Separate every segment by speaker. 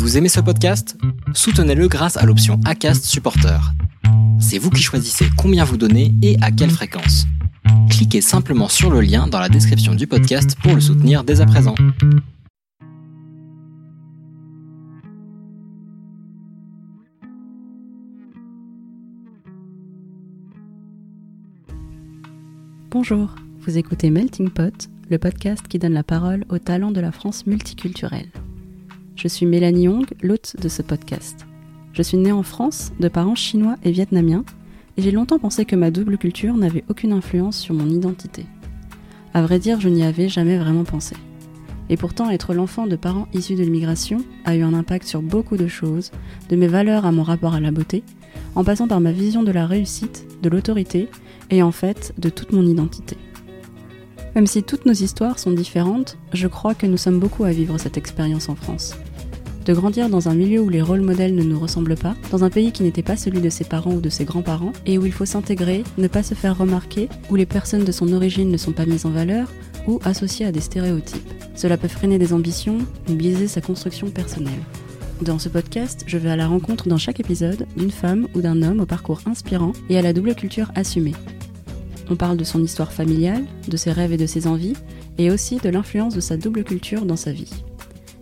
Speaker 1: Vous aimez ce podcast? Soutenez-le grâce à l'option ACAST Supporter. C'est vous qui choisissez combien vous donnez et à quelle fréquence. Cliquez simplement sur le lien dans la description du podcast pour le soutenir dès à présent.
Speaker 2: Bonjour, vous écoutez Melting Pot, le podcast qui donne la parole aux talents de la France multiculturelle. Je suis Mélanie Young, l'hôte de ce podcast. Je suis née en France, de parents chinois et vietnamiens, et j'ai longtemps pensé que ma double culture n'avait aucune influence sur mon identité. À vrai dire, je n'y avais jamais vraiment pensé. Et pourtant, être l'enfant de parents issus de l'immigration a eu un impact sur beaucoup de choses, de mes valeurs à mon rapport à la beauté, en passant par ma vision de la réussite, de l'autorité et en fait de toute mon identité. Même si toutes nos histoires sont différentes, je crois que nous sommes beaucoup à vivre cette expérience en France. De grandir dans un milieu où les rôles modèles ne nous ressemblent pas, dans un pays qui n'était pas celui de ses parents ou de ses grands-parents, et où il faut s'intégrer, ne pas se faire remarquer, où les personnes de son origine ne sont pas mises en valeur, ou associées à des stéréotypes. Cela peut freiner des ambitions ou biaiser sa construction personnelle. Dans ce podcast, je vais à la rencontre dans chaque épisode d'une femme ou d'un homme au parcours inspirant et à la double culture assumée. On parle de son histoire familiale, de ses rêves et de ses envies, et aussi de l'influence de sa double culture dans sa vie.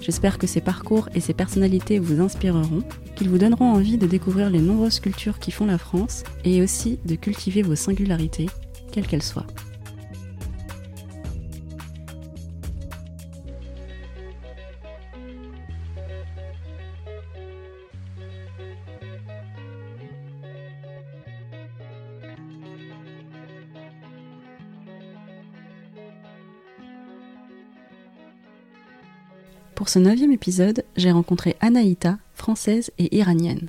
Speaker 2: J'espère que ces parcours et ces personnalités vous inspireront, qu'ils vous donneront envie de découvrir les nombreuses cultures qui font la France, et aussi de cultiver vos singularités, quelles qu'elles soient. Pour ce neuvième épisode, j'ai rencontré Anaïta, française et iranienne.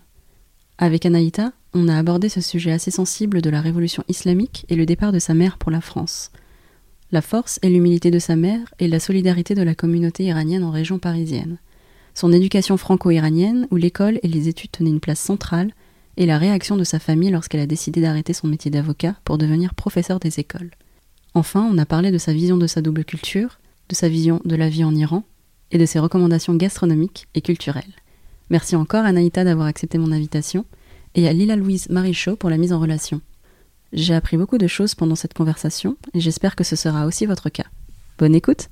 Speaker 2: Avec Anaïta, on a abordé ce sujet assez sensible de la révolution islamique et le départ de sa mère pour la France. La force et l'humilité de sa mère et la solidarité de la communauté iranienne en région parisienne. Son éducation franco-iranienne, où l'école et les études tenaient une place centrale, et la réaction de sa famille lorsqu'elle a décidé d'arrêter son métier d'avocat pour devenir professeur des écoles. Enfin, on a parlé de sa vision de sa double culture, de sa vision de la vie en Iran et de ses recommandations gastronomiques et culturelles. Merci encore à Naïta d'avoir accepté mon invitation et à Lila Louise Marichaud pour la mise en relation. J'ai appris beaucoup de choses pendant cette conversation et j'espère que ce sera aussi votre cas. Bonne écoute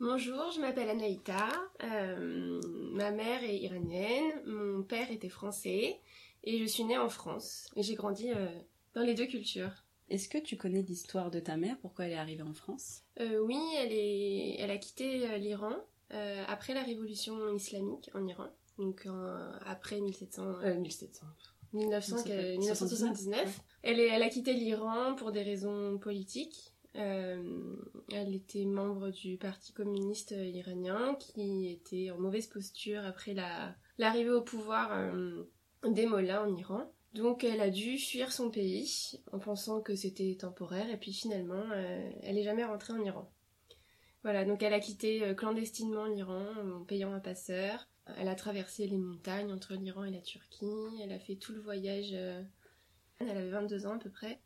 Speaker 3: Bonjour, je m'appelle Anaïta, euh, ma mère est iranienne, mon père était français et je suis née en France et j'ai grandi euh, dans les deux cultures.
Speaker 2: Est-ce que tu connais l'histoire de ta mère? Pourquoi elle est arrivée en France?
Speaker 3: Euh, Oui, elle, est, elle a quitté l'Iran euh, après la révolution islamique en Iran, donc après 1700, 1700 1900, 1979. Elle, est, elle a quitté l'Iran pour des raisons politiques. Euh, elle était membre du Parti communiste iranien qui était en mauvaise posture après l'arrivée au pouvoir euh, des mollahs en Iran. Donc elle a dû fuir son pays en pensant que c'était temporaire et puis finalement euh, elle n'est jamais rentrée en Iran. Voilà, donc elle a quitté euh, clandestinement l'Iran en payant un passeur. Elle a traversé les montagnes entre l'Iran et la Turquie. Elle a fait tout le voyage. Euh, elle avait 22 ans à peu près.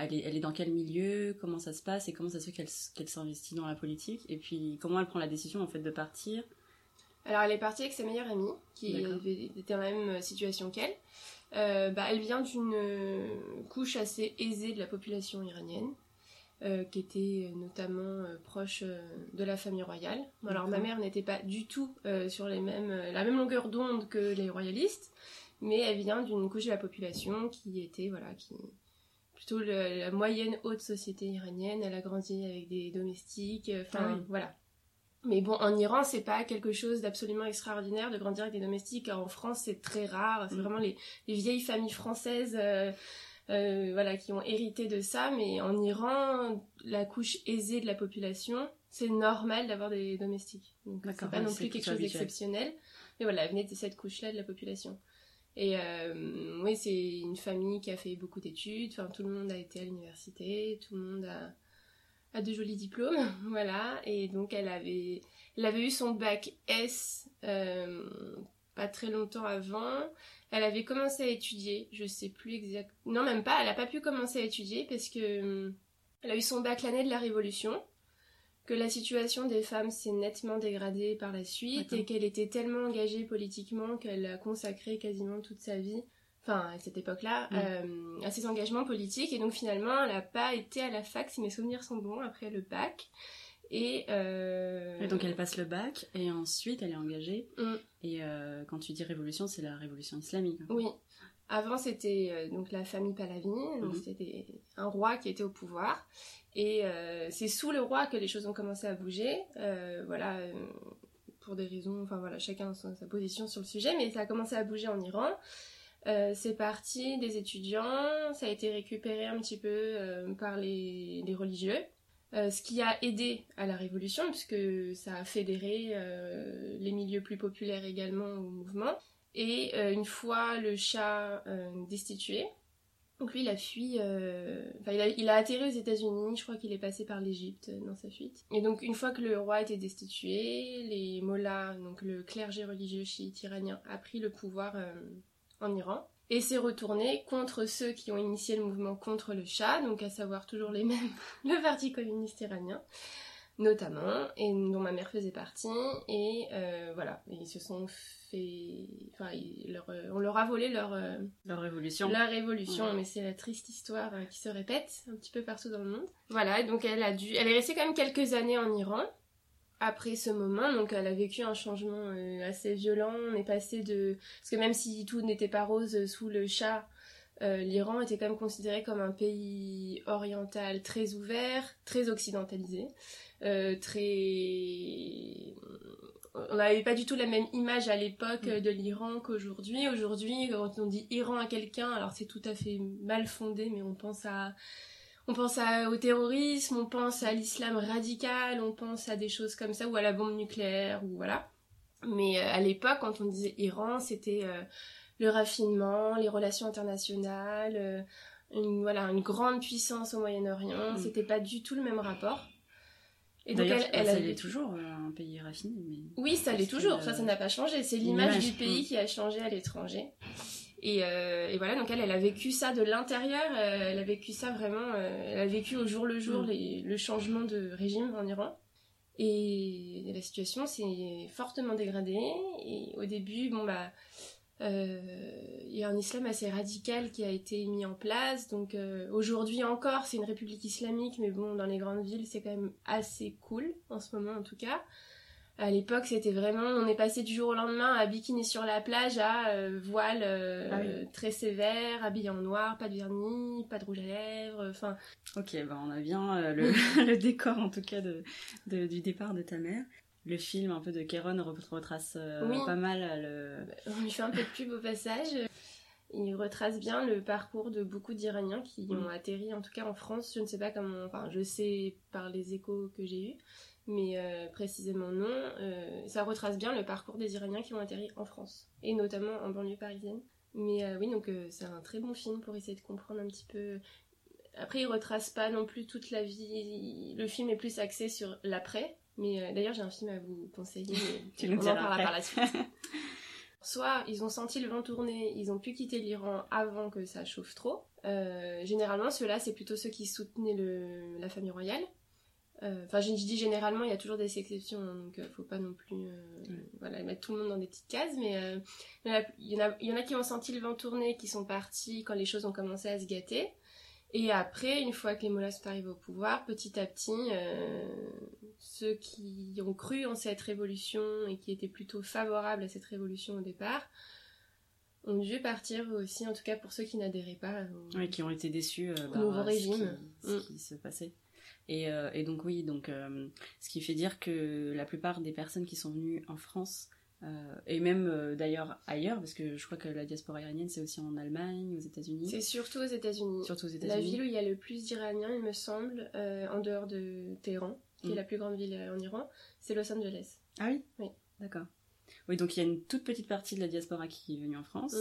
Speaker 2: elle, est, elle est dans quel milieu? Comment ça se passe? Et comment ça se fait qu'elle s'investit dans la politique? Et puis comment elle prend la décision en fait de partir?
Speaker 3: Alors elle est partie avec sa meilleure amie qui était dans la même situation qu'elle. Euh, bah, elle vient d'une couche assez aisée de la population iranienne. Euh, qui était notamment euh, proche euh, de la famille royale. Alors ma mère n'était pas du tout sur les mêmes, la même longueur d'onde que les royalistes, mais elle vient d'une couche de la population qui était voilà qui plutôt la moyenne haute société iranienne. Elle a grandi avec des domestiques, enfin ah voilà. Mais bon, en Iran, c'est pas quelque chose d'absolument extraordinaire de grandir avec des domestiques. En France, c'est très rare. C'est mm. vraiment les, les, vieilles familles françaises euh, voilà, qui ont hérité de ça, mais en Iran, la couche aisée de la population, c'est normal d'avoir des domestiques. Donc c'est pas non plus quelque chose d'exceptionnel. Mais voilà, elle venait de cette couche-là de la population. Et euh, oui, c'est une famille qui a fait beaucoup d'études. Enfin, tout le monde a été à l'université, tout le monde a, a de jolis diplômes, voilà. Et donc elle avait, elle avait eu son bac S euh, pas très longtemps avant. Elle avait commencé à étudier, je sais plus exact. Non, même pas, elle a pas pu commencer à étudier parce que hum, elle a eu son bac l'année de la Révolution. que la situation des femmes s'est nettement dégradée par la suite et qu'elle était tellement engagée politiquement qu'elle a consacré quasiment toute sa vie, enfin à cette époque-là, euh, à ses engagements politiques. Et donc finalement, elle n'a pas été à la fac, si mes souvenirs sont bons, après le bac. Et, euh,
Speaker 4: et, donc elle passe le bac et ensuite elle est engagée. Mm. Et euh, quand tu dis révolution, c'est la révolution islamique.
Speaker 3: Oui. Avant c'était donc la famille Pahlavi, donc mm-hmm. c'était un roi qui était au pouvoir. Et euh, c'est sous le roi que les choses ont commencé à bouger. Euh, voilà, euh, pour des raisons, enfin voilà, chacun a sa position sur le sujet, mais ça a commencé à bouger en Iran. c'est parti des étudiants, ça a été récupéré un petit peu par les, les religieux. Ce qui a aidé à la révolution, puisque ça a fédéré les milieux plus populaires également au mouvement. Et une fois le chat destitué, donc lui, il a fui, euh, enfin, il a, atterri aux États-Unis. Je crois qu'il est passé par l'Égypte euh, dans sa fuite. Et donc, une fois que le roi était destitué, les mollahs, donc le clergé religieux chiite iranien, a pris le pouvoir euh, en Iran et s'est retourné contre ceux qui ont initié le mouvement contre le Shah, donc à savoir toujours les mêmes, le Parti communiste iranien notamment, et dont ma mère faisait partie, et euh, voilà, ils se sont fait, enfin, on leur a volé leur euh,
Speaker 4: leur révolution,
Speaker 3: leur révolution, mais c'est la triste histoire euh, qui se répète un petit peu partout dans le monde. Voilà, et donc elle a dû, elle est restée quand même quelques années en Iran. Après ce moment, donc elle a vécu un changement assez violent. On est passé de, parce que même si tout n'était pas rose sous le chat, l'Iran était quand même considéré comme un pays oriental très ouvert, très occidentalisé. Euh, très on n'avait pas du tout la même image à l'époque mm. de l'Iran qu'aujourd'hui. Aujourd'hui, quand on dit Iran à quelqu'un, alors c'est tout à fait mal fondé, mais on pense à on pense à, au terrorisme, on pense à l'islam radical, on pense à des choses comme ça, ou à la bombe nucléaire, ou voilà. Mais euh, à l'époque, quand on disait Iran, c'était euh, le raffinement, les relations internationales, une, voilà, une grande puissance au Moyen-Orient. Mm. C'était pas du tout le même rapport.
Speaker 4: Et donc elle, elle, ça l'est toujours euh, un pays raffiné. Mais...
Speaker 3: Oui, ça l'est toujours. Ça, ça n'a pas changé. C'est l'image du pays qui a changé à l'étranger. Et, euh, et, voilà, donc elle, elle a vécu ça de l'intérieur. Euh, elle a vécu ça vraiment. elle a vécu au jour le jour mm. les, le changement de régime en Iran. Et la situation s'est fortement dégradée. Et au début, bon bah, euh, il y a un islam assez radical qui a été mis en place. Donc euh, aujourd'hui encore, c'est une république islamique, mais bon, dans les grandes villes, c'est quand même assez cool en ce moment en tout cas. À l'époque, c'était vraiment, on est passé du jour au lendemain à bikini sur la plage à euh, voile ah très sévère, habillé en noir, pas de vernis, pas de rouge à lèvres, enfin.
Speaker 4: Ok, bah on a bien le, le, décor en tout cas de, de, du départ de ta mère le film un peu de Kéron retrace euh, pas mal euh, le...
Speaker 3: On lui fait un peu de pub au passage. Il retrace bien le parcours de beaucoup d'Iraniens qui ont atterri, en tout cas en France. Je ne sais pas comment, enfin, je sais par les échos que j'ai eus, mais euh, précisément non. ça retrace bien le parcours des Iraniens qui ont atterri en France, et notamment en banlieue parisienne. Mais oui, donc c'est un très bon film pour essayer de comprendre un petit peu. Après, il retrace pas non plus toute la vie. Le film est plus axé sur l'après, mais euh, d'ailleurs, j'ai un film à vous conseiller.
Speaker 4: tu on en parlera
Speaker 3: par la suite. Soit ils ont senti le vent tourner, ils ont pu quitter l'Iran avant que ça chauffe trop. Euh, généralement, ceux-là, c'est plutôt ceux qui soutenaient le, la famille royale. Euh, enfin, je dis généralement, il y a toujours des exceptions, hein, donc faut pas non plus voilà, mettre tout le monde dans des petites cases. Mais il, y en a, il y en a qui ont senti le vent tourner, qui sont partis quand les choses ont commencé à se gâter. Et après, une fois que les Mollahs sont arrivés au pouvoir, petit à petit, euh, ceux qui ont cru en cette révolution et qui étaient plutôt favorables à cette révolution au départ, ont dû partir aussi, en tout cas pour ceux qui n'adhéraient pas.
Speaker 4: Au... Oui, qui ont été déçus euh, par nouveau régime. Ce, qui, mm. se passait. Et, euh, et donc oui, donc ce qui fait dire que la plupart des personnes qui sont venues en France euh, et même euh, d'ailleurs ailleurs, parce que je crois que la diaspora iranienne c'est aussi en Allemagne, aux États-Unis.
Speaker 3: C'est surtout aux États-Unis.
Speaker 4: Surtout aux États-Unis.
Speaker 3: La ville où il y a le plus d'Iraniens, il me semble, euh, en dehors de Téhéran, qui est mm. la plus grande ville en Iran, c'est Los Angeles.
Speaker 4: Ah oui?
Speaker 3: Oui.
Speaker 4: D'accord. Oui, donc il y a une toute petite partie de la diaspora qui est venue en France.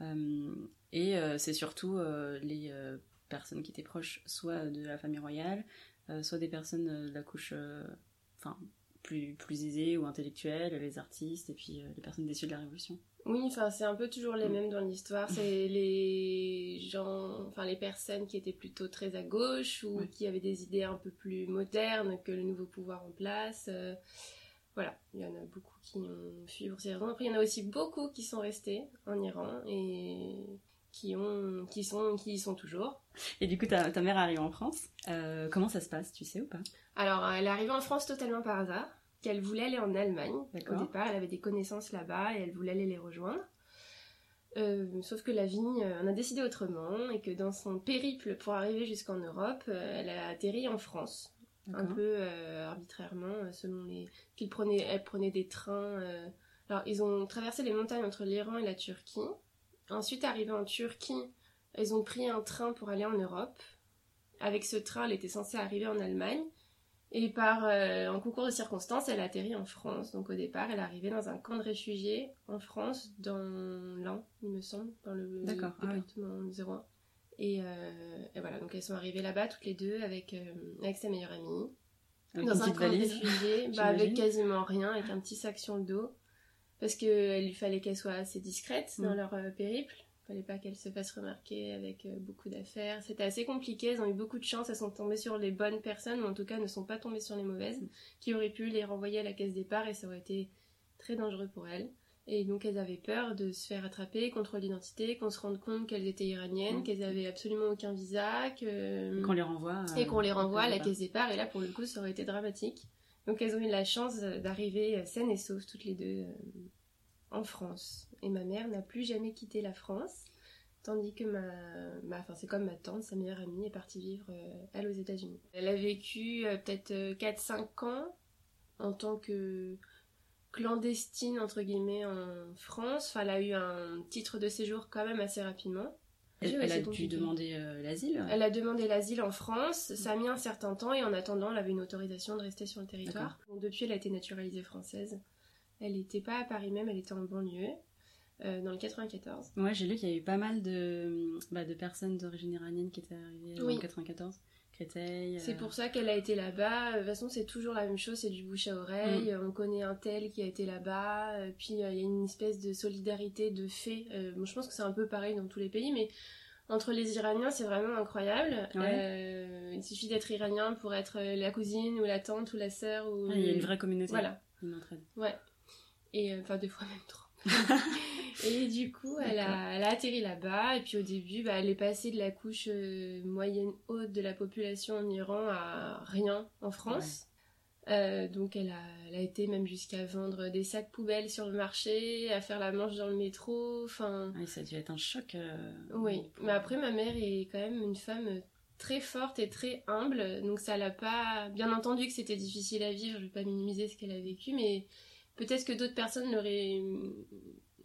Speaker 4: Mm. et c'est surtout les personnes qui étaient proches soit de la famille royale, soit des personnes de la couche. Enfin plus, plus aisés ou intellectuels, les artistes et puis les personnes déçues de la Révolution.
Speaker 3: Oui, enfin c'est un peu toujours les mm. mêmes dans l'histoire. C'est les gens, enfin les personnes qui étaient plutôt très à gauche ou qui avaient des idées un peu plus modernes que le nouveau pouvoir en place. Euh, voilà, il y en a beaucoup qui ont fui pour ces raisons. Après, il y en a aussi beaucoup qui sont restés en Iran et qui ont, qui sont, qui y sont toujours.
Speaker 4: Et du coup, ta, ta mère arrive en France. Euh, comment ça se passe, tu sais ou pas?
Speaker 3: Alors, elle est arrivée en France totalement par hasard qu'elle voulait aller en Allemagne. Au départ, elle avait des connaissances là-bas et elle voulait aller les rejoindre. Euh, sauf que la vie euh, en a décidé autrement et que dans son périple pour arriver jusqu'en Europe, euh, elle a atterri en France. Un peu arbitrairement, selon les. Puis elle prenait des trains. Alors, ils ont traversé les montagnes entre l'Iran et la Turquie. Ensuite, arrivée en Turquie, ils ont pris un train pour aller en Europe. Avec ce train, elle était censée arriver en Allemagne. Et par euh, un concours de circonstances, elle atterrit en France. Donc au départ, elle arrivée dans un camp de réfugiés en France, dans l'Ain, il me semble, dans le ah département 01. Et, euh, et, voilà, donc elles sont arrivées là-bas toutes les deux avec, euh, avec sa meilleure amie. dans un camp de réfugiés, bah, avec quasiment rien, avec un petit sac sur le dos. Parce qu'il fallait qu'elle soit assez discrète dans mm. leur périple fallait pas qu'elles se fassent remarquer avec euh, beaucoup d'affaires. C'était assez compliqué, elles ont eu beaucoup de chance, elles sont tombées sur les bonnes personnes, ou en tout cas ne sont pas tombées sur les mauvaises, qui auraient pu les renvoyer à la caisse départ et ça aurait été très dangereux pour elles. Et donc elles avaient peur de se faire attraper, contre l'identité, qu'on se rende compte qu'elles étaient iraniennes, mmh. qu'elles avaient absolument aucun visa, que...
Speaker 4: qu'on les renvoie.
Speaker 3: et qu'on les renvoie à la caisse départ. Et là, pour le coup, ça aurait été dramatique. Donc elles ont eu la chance d'arriver saines et sauves toutes les deux euh, en France. Et ma mère n'a plus jamais quitté la France. Tandis que ma, enfin c'est comme ma tante, sa meilleure amie, est partie vivre, euh, elle, aux États-Unis. Elle a vécu euh, peut-être 4-5 euh, ans en tant que clandestine, entre guillemets, en France. Enfin, elle a eu un titre de séjour quand même assez rapidement.
Speaker 4: Elle, a dû demander l'asile
Speaker 3: Elle a demandé l'asile en France. Ça a mis un certain temps et en attendant, elle avait une autorisation de rester sur le territoire. depuis, elle a été naturalisée française. Elle n'était pas à Paris même, elle était en banlieue. Euh, dans le 94.
Speaker 4: Ouais, j'ai lu qu'il y avait eu pas mal de, bah, de personnes d'origine iranienne qui étaient arrivées dans le 94. Créteil.
Speaker 3: C'est pour ça qu'elle a été là-bas. De toute façon, c'est toujours la même chose, c'est du bouche à oreille. Mm. On connaît un tel qui a été là-bas. Euh, puis il y a une espèce de solidarité, de fait. Euh, bon, je pense que c'est un peu pareil dans tous les pays, mais entre les Iraniens, c'est vraiment incroyable. il suffit d'être iranien pour être la cousine ou la tante ou la sœur. Ou...
Speaker 4: il y a une vraie communauté.
Speaker 3: Voilà. Une entraide. Ouais. Et enfin, deux fois même trop. et du coup, elle a, elle a atterri là-bas. Et puis au début, bah, elle est passée de la couche euh, moyenne haute de la population en Iran à rien en France. Euh, donc elle a, elle a été même jusqu'à vendre des sacs poubelles sur le marché, à faire la manche dans le métro. Enfin.
Speaker 4: ça a dû être un choc. Euh,
Speaker 3: oui, mais après ma mère est quand même une femme très forte et très humble, donc ça l'a pas. Bien entendu que c'était difficile à vivre. Je vais pas minimiser ce qu'elle a vécu, mais Peut-être que d'autres personnes l'auraient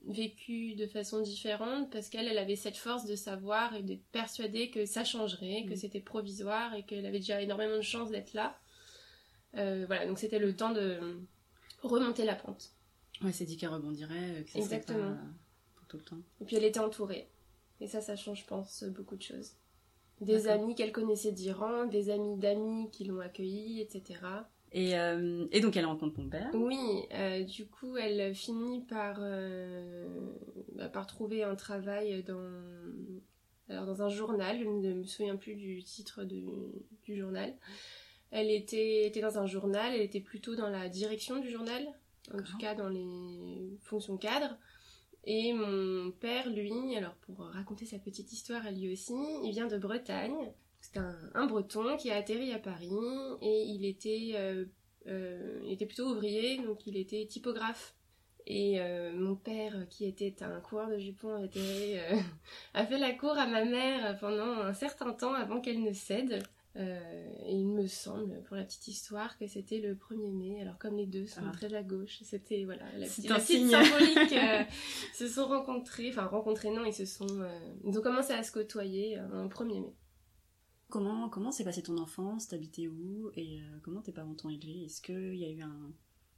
Speaker 3: vécu de façon différente parce qu'elle, elle avait cette force de savoir et d'être persuadée que ça changerait, que mm. c'était provisoire et qu'elle avait déjà énormément de chance d'être là. Euh, voilà, donc c'était le temps de remonter la pente.
Speaker 4: Ouais, c'est dit qu'elle rebondirait, que ça Exactement. Pas pour tout le temps.
Speaker 3: Et puis elle était entourée. Et ça, ça change, je pense, beaucoup de choses. Des amis qu'elle connaissait d'Iran, des amis d'amis qui l'ont accueillie, etc.
Speaker 4: Et, euh, et, donc elle rencontre ton père.
Speaker 3: Oui, euh, du coup elle finit par, euh, bah, par trouver un travail dans, alors dans un journal, je ne me souviens plus du titre du, du journal. Elle était, était dans un journal, elle était plutôt dans la direction du journal, en tout cas dans les fonctions cadres. Et mon père, lui, alors pour raconter sa petite histoire à lui aussi, il vient de Bretagne. C'est un, breton qui a atterri à Paris et il était, euh, euh, était plutôt ouvrier, donc il était typographe. Et euh, mon père, qui était un coureur de jupons, a fait la cour à ma mère pendant un certain temps avant qu'elle ne cède. et il me semble, pour la petite histoire, que c'était le 1er mai. Alors comme les deux sont ah. très à gauche, c'était voilà la, petite, symbolique. se sont rencontrés, enfin rencontrés non, ils se sont, ils ont commencé à se côtoyer un 1er mai.
Speaker 4: Comment comment s'est passée ton enfance? T'habitais où? Et euh, comment tes parents t'ont élevé? Est-ce qu'il y a eu un,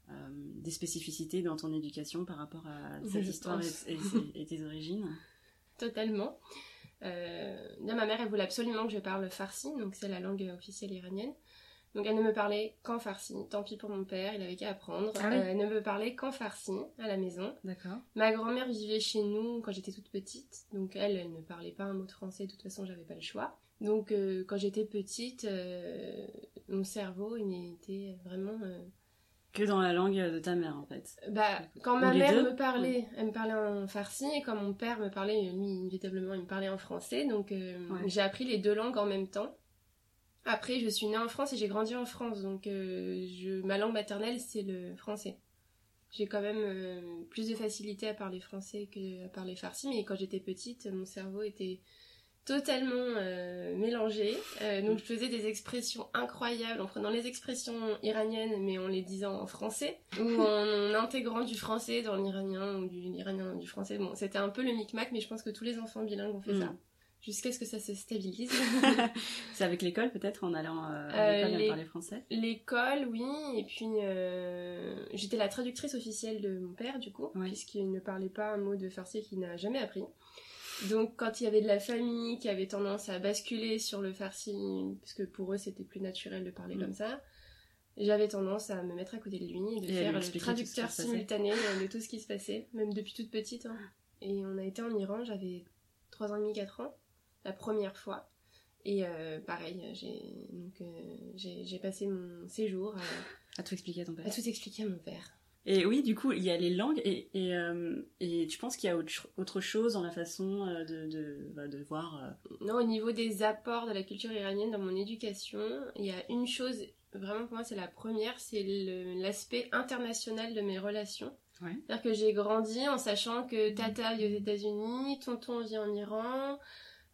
Speaker 4: euh, des spécificités dans ton éducation par rapport à cette histoire et, tes origines?
Speaker 3: Totalement. Euh, ma mère, elle voulait absolument que je parle farsi, donc c'est la langue officielle iranienne. Donc elle ne me parlait qu'en farsi. Tant pis pour mon père, il avait qu'à apprendre.
Speaker 4: Ah oui?
Speaker 3: Euh, elle ne me parlait qu'en farsi à la maison.
Speaker 4: D'accord.
Speaker 3: Ma grand-mère vivait chez nous quand j'étais toute petite. Donc elle, elle ne parlait pas un mot de français. De toute façon, j'avais pas le choix. Donc euh, quand j'étais petite, euh, mon cerveau, il était vraiment... euh,
Speaker 4: Que dans la langue de ta mère, en fait.
Speaker 3: Bah, quand ma mère
Speaker 4: deux
Speaker 3: me parlait, elle me parlait en farsi, et quand mon père me parlait, lui, inévitablement, il me parlait en français. Donc,
Speaker 4: Ouais.
Speaker 3: j'ai appris les deux langues en même temps. Après, je suis née en France et j'ai grandi en France. Donc, je, ma langue maternelle, c'est le français. J'ai quand même plus de facilité à parler français que à parler farsi. Mais quand j'étais petite, mon cerveau était totalement euh, mélangé. Euh, donc, je faisais des expressions incroyables en prenant les expressions iraniennes, mais en les disant en français, ou en intégrant du français dans l'iranien, ou du l'iranien dans du français. Bon, c'était un peu le micmac, mais je pense que tous les enfants bilingues ont fait
Speaker 4: Mm.
Speaker 3: ça. Jusqu'à ce que ça se stabilise.
Speaker 4: C'est avec l'école, peut-être, en allant euh,
Speaker 3: Euh,
Speaker 4: à l'école
Speaker 3: les-
Speaker 4: et parler français?
Speaker 3: L'école, oui, et puis euh, j'étais la traductrice officielle de mon père, du coup,
Speaker 4: Ouais.
Speaker 3: puisqu'il ne parlait pas un mot de farsi qu'il n'a jamais appris. Donc, quand il y avait de la famille qui avait tendance à basculer sur le farsi, parce que pour eux c'était plus naturel de parler
Speaker 4: Mm.
Speaker 3: comme ça, j'avais tendance à me mettre à côté de lui et de
Speaker 4: Et
Speaker 3: faire le traducteur simultané euh, de tout ce qui se passait, même depuis toute petite. hein. Et on a été en Iran, j'avais 3 ans et demi, 4 ans, la première fois. Et euh, pareil, j'ai euh, passé mon séjour à,
Speaker 4: À tout expliquer à ton père.
Speaker 3: à tout expliquer à mon père.
Speaker 4: Et oui, du coup, il y a les langues, et, et, euh, et tu penses qu'il y a autre, cho- autre chose dans la façon euh, de, de, bah, de voir euh,
Speaker 3: Non, au niveau des apports de la culture iranienne dans mon éducation, il y a une chose, vraiment pour moi c'est la première, c'est l'aspect international de mes relations.
Speaker 4: Ouais.
Speaker 3: C'est-à-dire que j'ai grandi en sachant que Tata vit aux États-Unis, Tonton vit en Iran.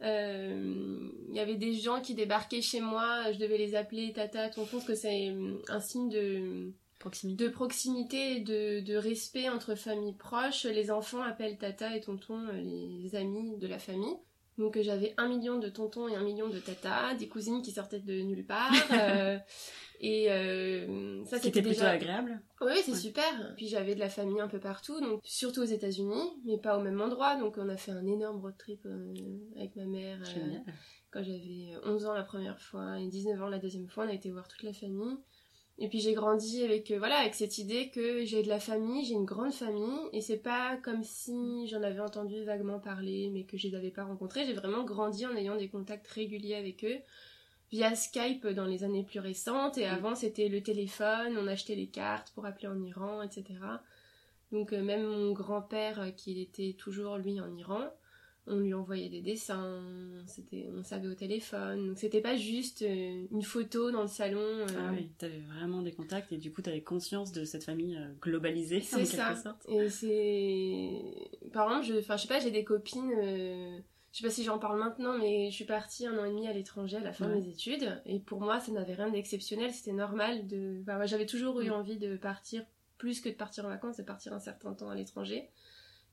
Speaker 3: euh, Il y avait des gens qui débarquaient chez moi, je devais les appeler Tata, Tonton, parce que c'est un signe de,
Speaker 4: proximité.
Speaker 3: de proximité et de, de respect entre familles proches. Les enfants appellent tata et tonton euh, les amis de la famille. Donc euh, j'avais un million de tontons et un million de tata, des cousines qui sortaient de nulle part. euh, et euh, ça c'était
Speaker 4: était plutôt
Speaker 3: déjà
Speaker 4: agréable.
Speaker 3: oui, c'est
Speaker 4: Ouais.
Speaker 3: super. Puis j'avais de la famille un peu partout, donc surtout aux États-Unis, mais pas au même endroit. Donc on a fait un énorme road trip euh, avec ma mère quand j'avais 11 ans la première fois et 19 ans la deuxième fois. On a été voir toute la famille. Et puis j'ai grandi avec euh, voilà avec cette idée que j'ai de la famille, j'ai une grande famille et c'est pas comme si j'en avais entendu vaguement parler mais que je les avais pas rencontrés. J'ai vraiment grandi en ayant des contacts réguliers avec eux via Skype dans les années plus récentes et
Speaker 4: Mm.
Speaker 3: avant c'était le téléphone, on achetait les cartes pour appeler en Iran, etc. Donc euh, même mon grand-père euh, qui était toujours lui en Iran, on lui envoyait des dessins, on savait au téléphone, donc c'était pas juste euh, une photo dans le salon. euh,
Speaker 4: Ah oui, t'avais vraiment des contacts et du coup t'avais conscience de cette famille euh, globalisée en
Speaker 3: C'est
Speaker 4: quelque
Speaker 3: ça.
Speaker 4: sorte.
Speaker 3: Et c'est. Par exemple, je, enfin, je sais pas, j'ai des copines. euh, Je sais pas si j'en parle maintenant, mais je suis partie un an et demi à l'étranger à la fin
Speaker 4: Ouais.
Speaker 3: de mes études. Et pour moi, ça n'avait rien d'exceptionnel. C'était normal de. Enfin, j'avais toujours eu
Speaker 4: Mm.
Speaker 3: envie de partir plus que de partir en vacances, de partir un certain temps à l'étranger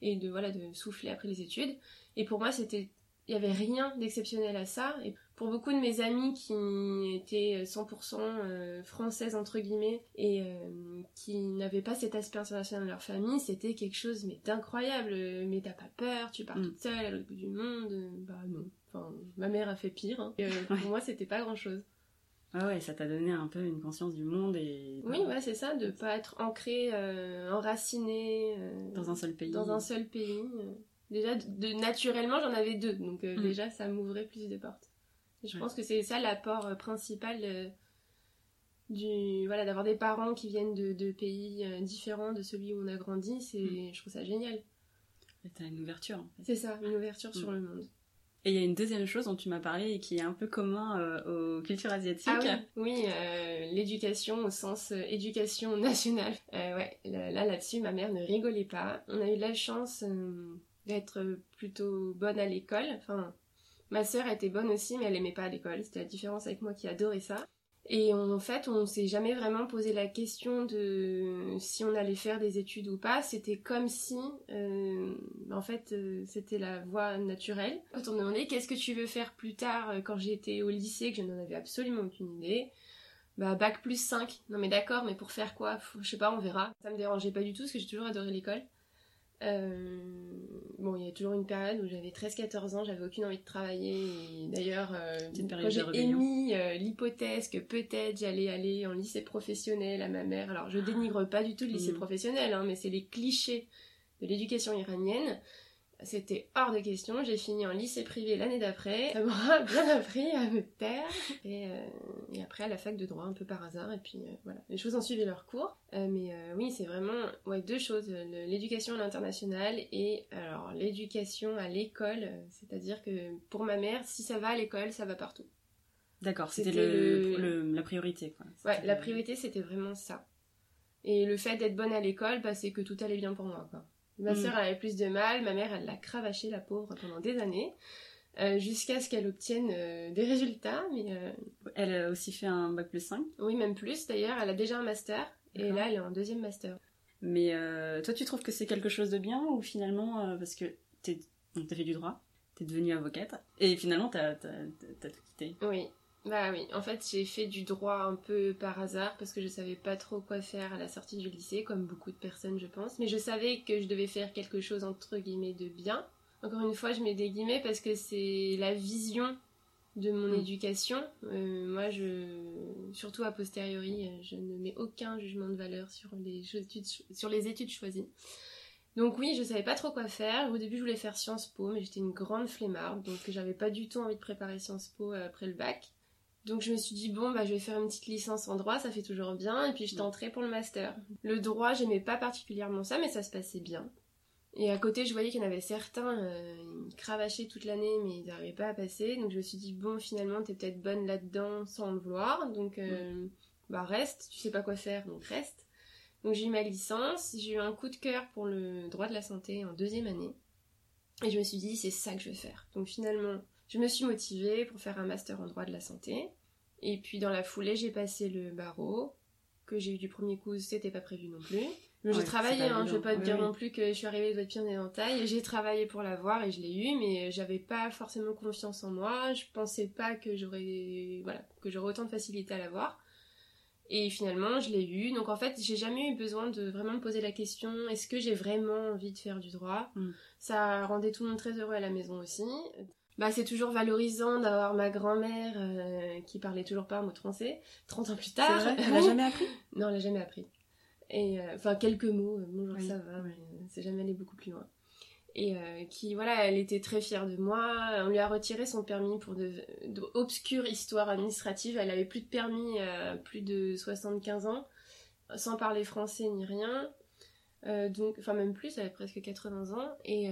Speaker 3: et de voilà de souffler après les études. Et pour moi, c'était il y avait rien d'exceptionnel à ça. Et pour beaucoup de mes amis qui étaient 100% euh, françaises entre guillemets et euh, qui n'avaient pas cet aspect international dans leur famille, c'était quelque chose mais d'incroyable. Mais t'as pas peur, tu pars
Speaker 4: Mm.
Speaker 3: toute seule à l'autre bout du monde. Euh, Bah non. Enfin, ma mère a fait pire. hein. Et, euh. Pour moi, c'était pas grand chose.
Speaker 4: Ah ouais, ça t'a donné un peu une conscience du monde et
Speaker 3: Oui, ouais, c'est ça, de pas être ancré, euh, enraciné euh,
Speaker 4: dans un seul pays.
Speaker 3: dans un seul pays. euh. Déjà, de, de- naturellement, j'en avais deux, donc euh,
Speaker 4: Mm.
Speaker 3: déjà, ça m'ouvrait plus de portes. Et je
Speaker 4: Ouais.
Speaker 3: pense que c'est ça l'apport principal du voilà d'avoir des parents qui viennent de, de pays différents de celui où on a grandi. C'est,
Speaker 4: Mm.
Speaker 3: je trouve ça génial.
Speaker 4: T'as une ouverture en fait.
Speaker 3: C'est ça, une ouverture
Speaker 4: Mm.
Speaker 3: sur le monde.
Speaker 4: Et il y a une deuxième chose dont tu m'as parlé et qui est un peu commun euh, aux cultures asiatiques.
Speaker 3: Ah oui, oui euh, l'éducation au sens euh, éducation nationale. Ouais, là là, là-dessus, ma mère ne rigolait pas. On a eu la chance d'être plutôt bonne à l'école. Enfin, ma sœur était bonne aussi, mais elle aimait pas l'école. C'était la différence avec moi qui adorais ça. Et en fait, on s'est jamais vraiment posé la question de si on allait faire des études ou pas. C'était comme si, euh, en fait, euh, c'était la voie naturelle. Quand on me demandait qu'est-ce que tu veux faire plus tard, euh, quand j'étais au lycée, que je n'en avais absolument aucune idée, bah bac plus 5. Non mais d'accord, mais pour faire quoi? Je sais pas, on verra. Ça me dérangeait pas du tout parce que j'ai toujours adoré l'école. Euh, bon, il y a toujours une période où j'avais 13-14 ans, j'avais aucune envie de travailler. D'ailleurs, euh, quand j'ai émis euh, l'hypothèse que peut-être j'allais aller en lycée professionnel à ma mère, alors je dénigre pas du tout le lycée
Speaker 4: Mhm.
Speaker 3: professionnel, hein, mais c'est les clichés de l'éducation iranienne. C'était hors de question. J'ai fini en lycée privé l'année d'après. Ça m'aura bien appris à me taire. Et, euh, et après à la fac de droit, un peu par hasard. Et puis euh, voilà, les choses ont suivi leur cours. Euh, mais oui, c'est vraiment ouais, deux choses. L'éducation à l'international et alors l'éducation à l'école. C'est-à-dire que pour ma mère, si ça va à l'école, ça va partout.
Speaker 4: D'accord, c'était le, la priorité. Quoi.
Speaker 3: Ouais, la priorité, c'était vraiment ça. Et le fait d'être bonne à l'école, bah, c'est que tout allait bien pour moi. Quoi. Ma
Speaker 4: Mm.
Speaker 3: sœur elle avait plus de mal, ma mère, elle l'a cravaché, la pauvre, pendant des années, euh, jusqu'à ce qu'elle obtienne euh, des résultats. Mais euh,
Speaker 4: Elle a aussi fait un bac plus 5.
Speaker 3: oui, même plus d'ailleurs, elle a déjà un master, et là, elle est en deuxième master.
Speaker 4: Mais toi, tu trouves que c'est quelque chose de bien ou finalement, parce que t'as fait du droit, t'es devenue avocate, et finalement, t'as tout quitté?
Speaker 3: Oui, bah oui. En fait, j'ai fait du droit un peu par hasard parce que je savais pas trop quoi faire à la sortie du lycée, comme beaucoup de personnes, je pense. Mais je savais que je devais faire quelque chose entre guillemets de bien. Encore une fois, je mets des guillemets parce que c'est la vision de mon
Speaker 4: Mm.
Speaker 3: éducation. Euh, moi, je, surtout a posteriori, euh, je ne mets aucun jugement de valeur sur les, études, sur les études choisies. Donc oui, je savais pas trop quoi faire. Au début, je voulais faire Sciences Po, mais j'étais une grande flemmarde, donc j'avais pas du tout envie de préparer Sciences Po euh, après le bac. Donc je me suis dit bon bah je vais faire une petite licence en droit, ça fait toujours bien, et puis je tenterai pour le master. Le droit, j'aimais pas particulièrement ça, mais ça se passait bien. Et à côté, je voyais qu'il y en avait certains, euh, ils cravachaient toute l'année, mais ils n'arrivaient pas à passer. Donc je me suis dit bon finalement t'es peut-être bonne là-dedans sans le vouloir, donc euh, bah reste, tu sais pas quoi faire, donc reste. Donc j'ai eu ma licence, j'ai eu un coup de cœur pour le droit de la santé en deuxième année. Et je me suis dit, c'est ça que je veux faire. Donc finalement, je me suis motivée pour faire un master en droit de la santé. Et puis dans la foulée, j'ai passé le barreau, que j'ai eu du premier coup, c'était pas prévu non plus. Mais j'ai travaillé, hein, je vais pas te
Speaker 4: Oui,
Speaker 3: dire
Speaker 4: oui.
Speaker 3: non plus que je suis arrivée les doigts de pied en éventail. J'ai travaillé pour l'avoir et je l'ai eu, mais j'avais pas forcément confiance en moi. Je pensais pas que j'aurais voilà, que j'aurais autant de facilité à l'avoir. Et finalement, je l'ai eu. Donc en fait, j'ai jamais eu besoin de vraiment me poser la question est-ce que j'ai vraiment envie de faire du droit?
Speaker 4: Mm.
Speaker 3: Ça rendait tout le monde très heureux à la maison aussi. Bah, c'est toujours valorisant d'avoir ma grand-mère euh, qui parlait toujours pas un mot de français, 30 ans plus tard.
Speaker 4: vrai? Elle a jamais appris?
Speaker 3: Non, elle a jamais appris. Et euh, enfin quelques mots, euh, bonjour
Speaker 4: Oui,
Speaker 3: ça va,
Speaker 4: oui.
Speaker 3: mais euh, c'est jamais allé beaucoup plus loin. Et euh, qui voilà, elle était très fière de moi. On lui a retiré son permis pour de, de obscures histoires administratives. Elle avait plus de permis à plus de 75 ans, sans parler français ni rien. Donc, enfin même plus, elle avait presque 80 ans. Et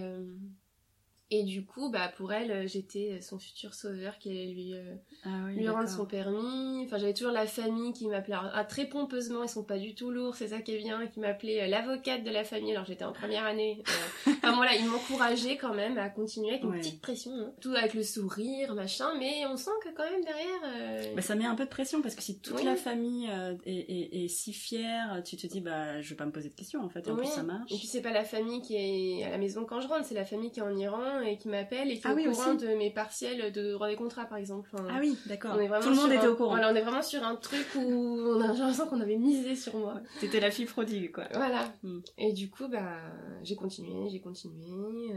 Speaker 3: et du coup, bah pour elle, euh, j'étais son futur sauveur qui allait lui euh,
Speaker 4: Ah oui,
Speaker 3: lui rendre son permis. Enfin, j'avais toujours la famille qui m'appelait ah, très pompeusement, ils sont pas du tout lourds, c'est ça qui est bien, qui m'appelait euh, l'avocate de la famille. Alors j'étais en première année. Euh, enfin voilà, ils m'encourageaient quand même à continuer avec une
Speaker 4: Ouais.
Speaker 3: petite pression, hein. tout avec le sourire, machin. Mais on sent que quand même derrière. euh,
Speaker 4: Bah, ça met un peu de pression parce que si toute
Speaker 3: Oui.
Speaker 4: la famille euh, est, est- est si fière, tu te dis bah je vais pas me poser de questions en fait. Et en
Speaker 3: Oui.
Speaker 4: plus ça marche.
Speaker 3: Et puis c'est pas la famille qui est à la maison quand je rentre, c'est la famille qui est en Iran et qui m'appelle et qui est
Speaker 4: Ah
Speaker 3: au
Speaker 4: oui,
Speaker 3: courant
Speaker 4: aussi.
Speaker 3: de mes partiels de droit des contrats par exemple. Enfin,
Speaker 4: Ah oui, d'accord.
Speaker 3: on est vraiment
Speaker 4: Tout le monde
Speaker 3: sur
Speaker 4: était
Speaker 3: un-
Speaker 4: au courant.
Speaker 3: Voilà, on est vraiment sur un truc où on a j'ai l'impression qu'on avait misé sur moi.
Speaker 4: T'étais la fille prodigue quoi.
Speaker 3: Voilà.
Speaker 4: Mm.
Speaker 3: Et du coup, bah, j'ai continué, j'ai continué. euh,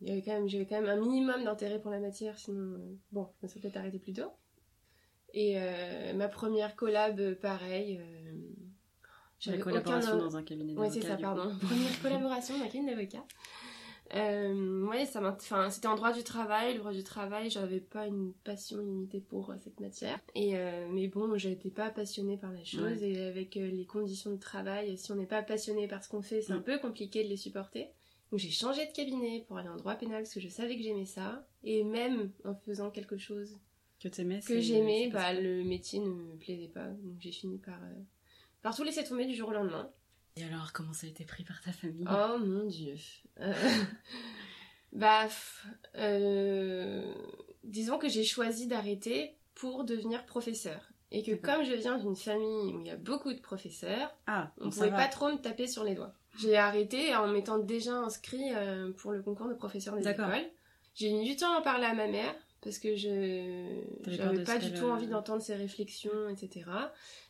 Speaker 3: il y avait quand même, j'avais quand même un minimum d'intérêt pour la matière, sinon, euh, bon, je me serais peut-être arrêtée plus tôt. Et euh, ma première collab, euh, pareil. Euh, j'avais
Speaker 4: collaboration
Speaker 3: aucun-
Speaker 4: dans un cabinet d'avocat.
Speaker 3: c'est ça, pardon. Première collaboration avec une d'avocat. Euh, ouais, ça m'a, enfin, c'était en droit du travail. Le droit du travail, j'avais pas une passion illimitée pour euh, cette matière. Et euh, mais bon, j'étais pas passionnée par la chose et avec euh, les conditions de travail, si on n'est pas passionné par ce qu'on fait, c'est un
Speaker 4: Mm.
Speaker 3: peu compliqué de les supporter. Donc j'ai changé de cabinet pour aller en droit pénal parce que je savais que j'aimais ça. Et même en faisant quelque chose
Speaker 4: Que
Speaker 3: que j'aimais, bah le métier ne me plaisait pas. Donc j'ai fini par par tout laisser tomber du jour au lendemain.
Speaker 4: Et alors comment ça a été pris par ta famille?
Speaker 3: Oh mon dieu. Euh, bah, euh, disons que j'ai choisi d'arrêter pour devenir professeur. Et que comme je viens d'une famille où il y a beaucoup de professeurs,
Speaker 4: Ah,
Speaker 3: on
Speaker 4: ça
Speaker 3: pouvait
Speaker 4: va.
Speaker 3: pas trop me taper sur les doigts. J'ai arrêté en m'étant déjà inscrit euh, pour le concours de professeur des écoles. J'ai mis du temps à en parler à ma mère parce que je j'avais pas du tout envie d'entendre ses réflexions, etc.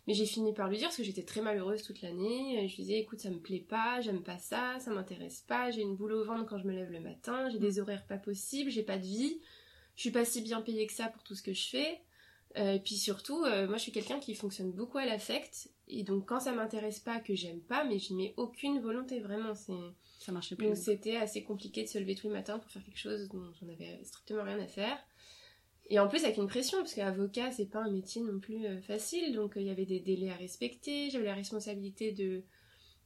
Speaker 3: Mais j'ai fini par lui dire parce que j'étais très malheureuse toute l'année. Je lui disais écoute ça me plaît pas, j'aime pas ça, ça m'intéresse pas, j'ai une boule au ventre quand je me lève le matin, j'ai des horaires pas possibles, j'ai pas de vie, je suis pas si bien payée que ça pour tout ce que je fais. Euh, et puis surtout, euh, moi je suis quelqu'un qui fonctionne beaucoup à l'affect. Et donc quand ça m'intéresse pas, que j'aime pas, mais je mets aucune volonté vraiment. C'est...
Speaker 4: Ça marchait plus.
Speaker 3: Donc c'était assez compliqué de se lever tous les matins pour faire quelque chose dont j'en avais strictement rien à faire. Et en plus avec une pression, parce qu'avocat c'est pas un métier non plus euh, facile, donc il y avait des délais à respecter, j'avais la responsabilité de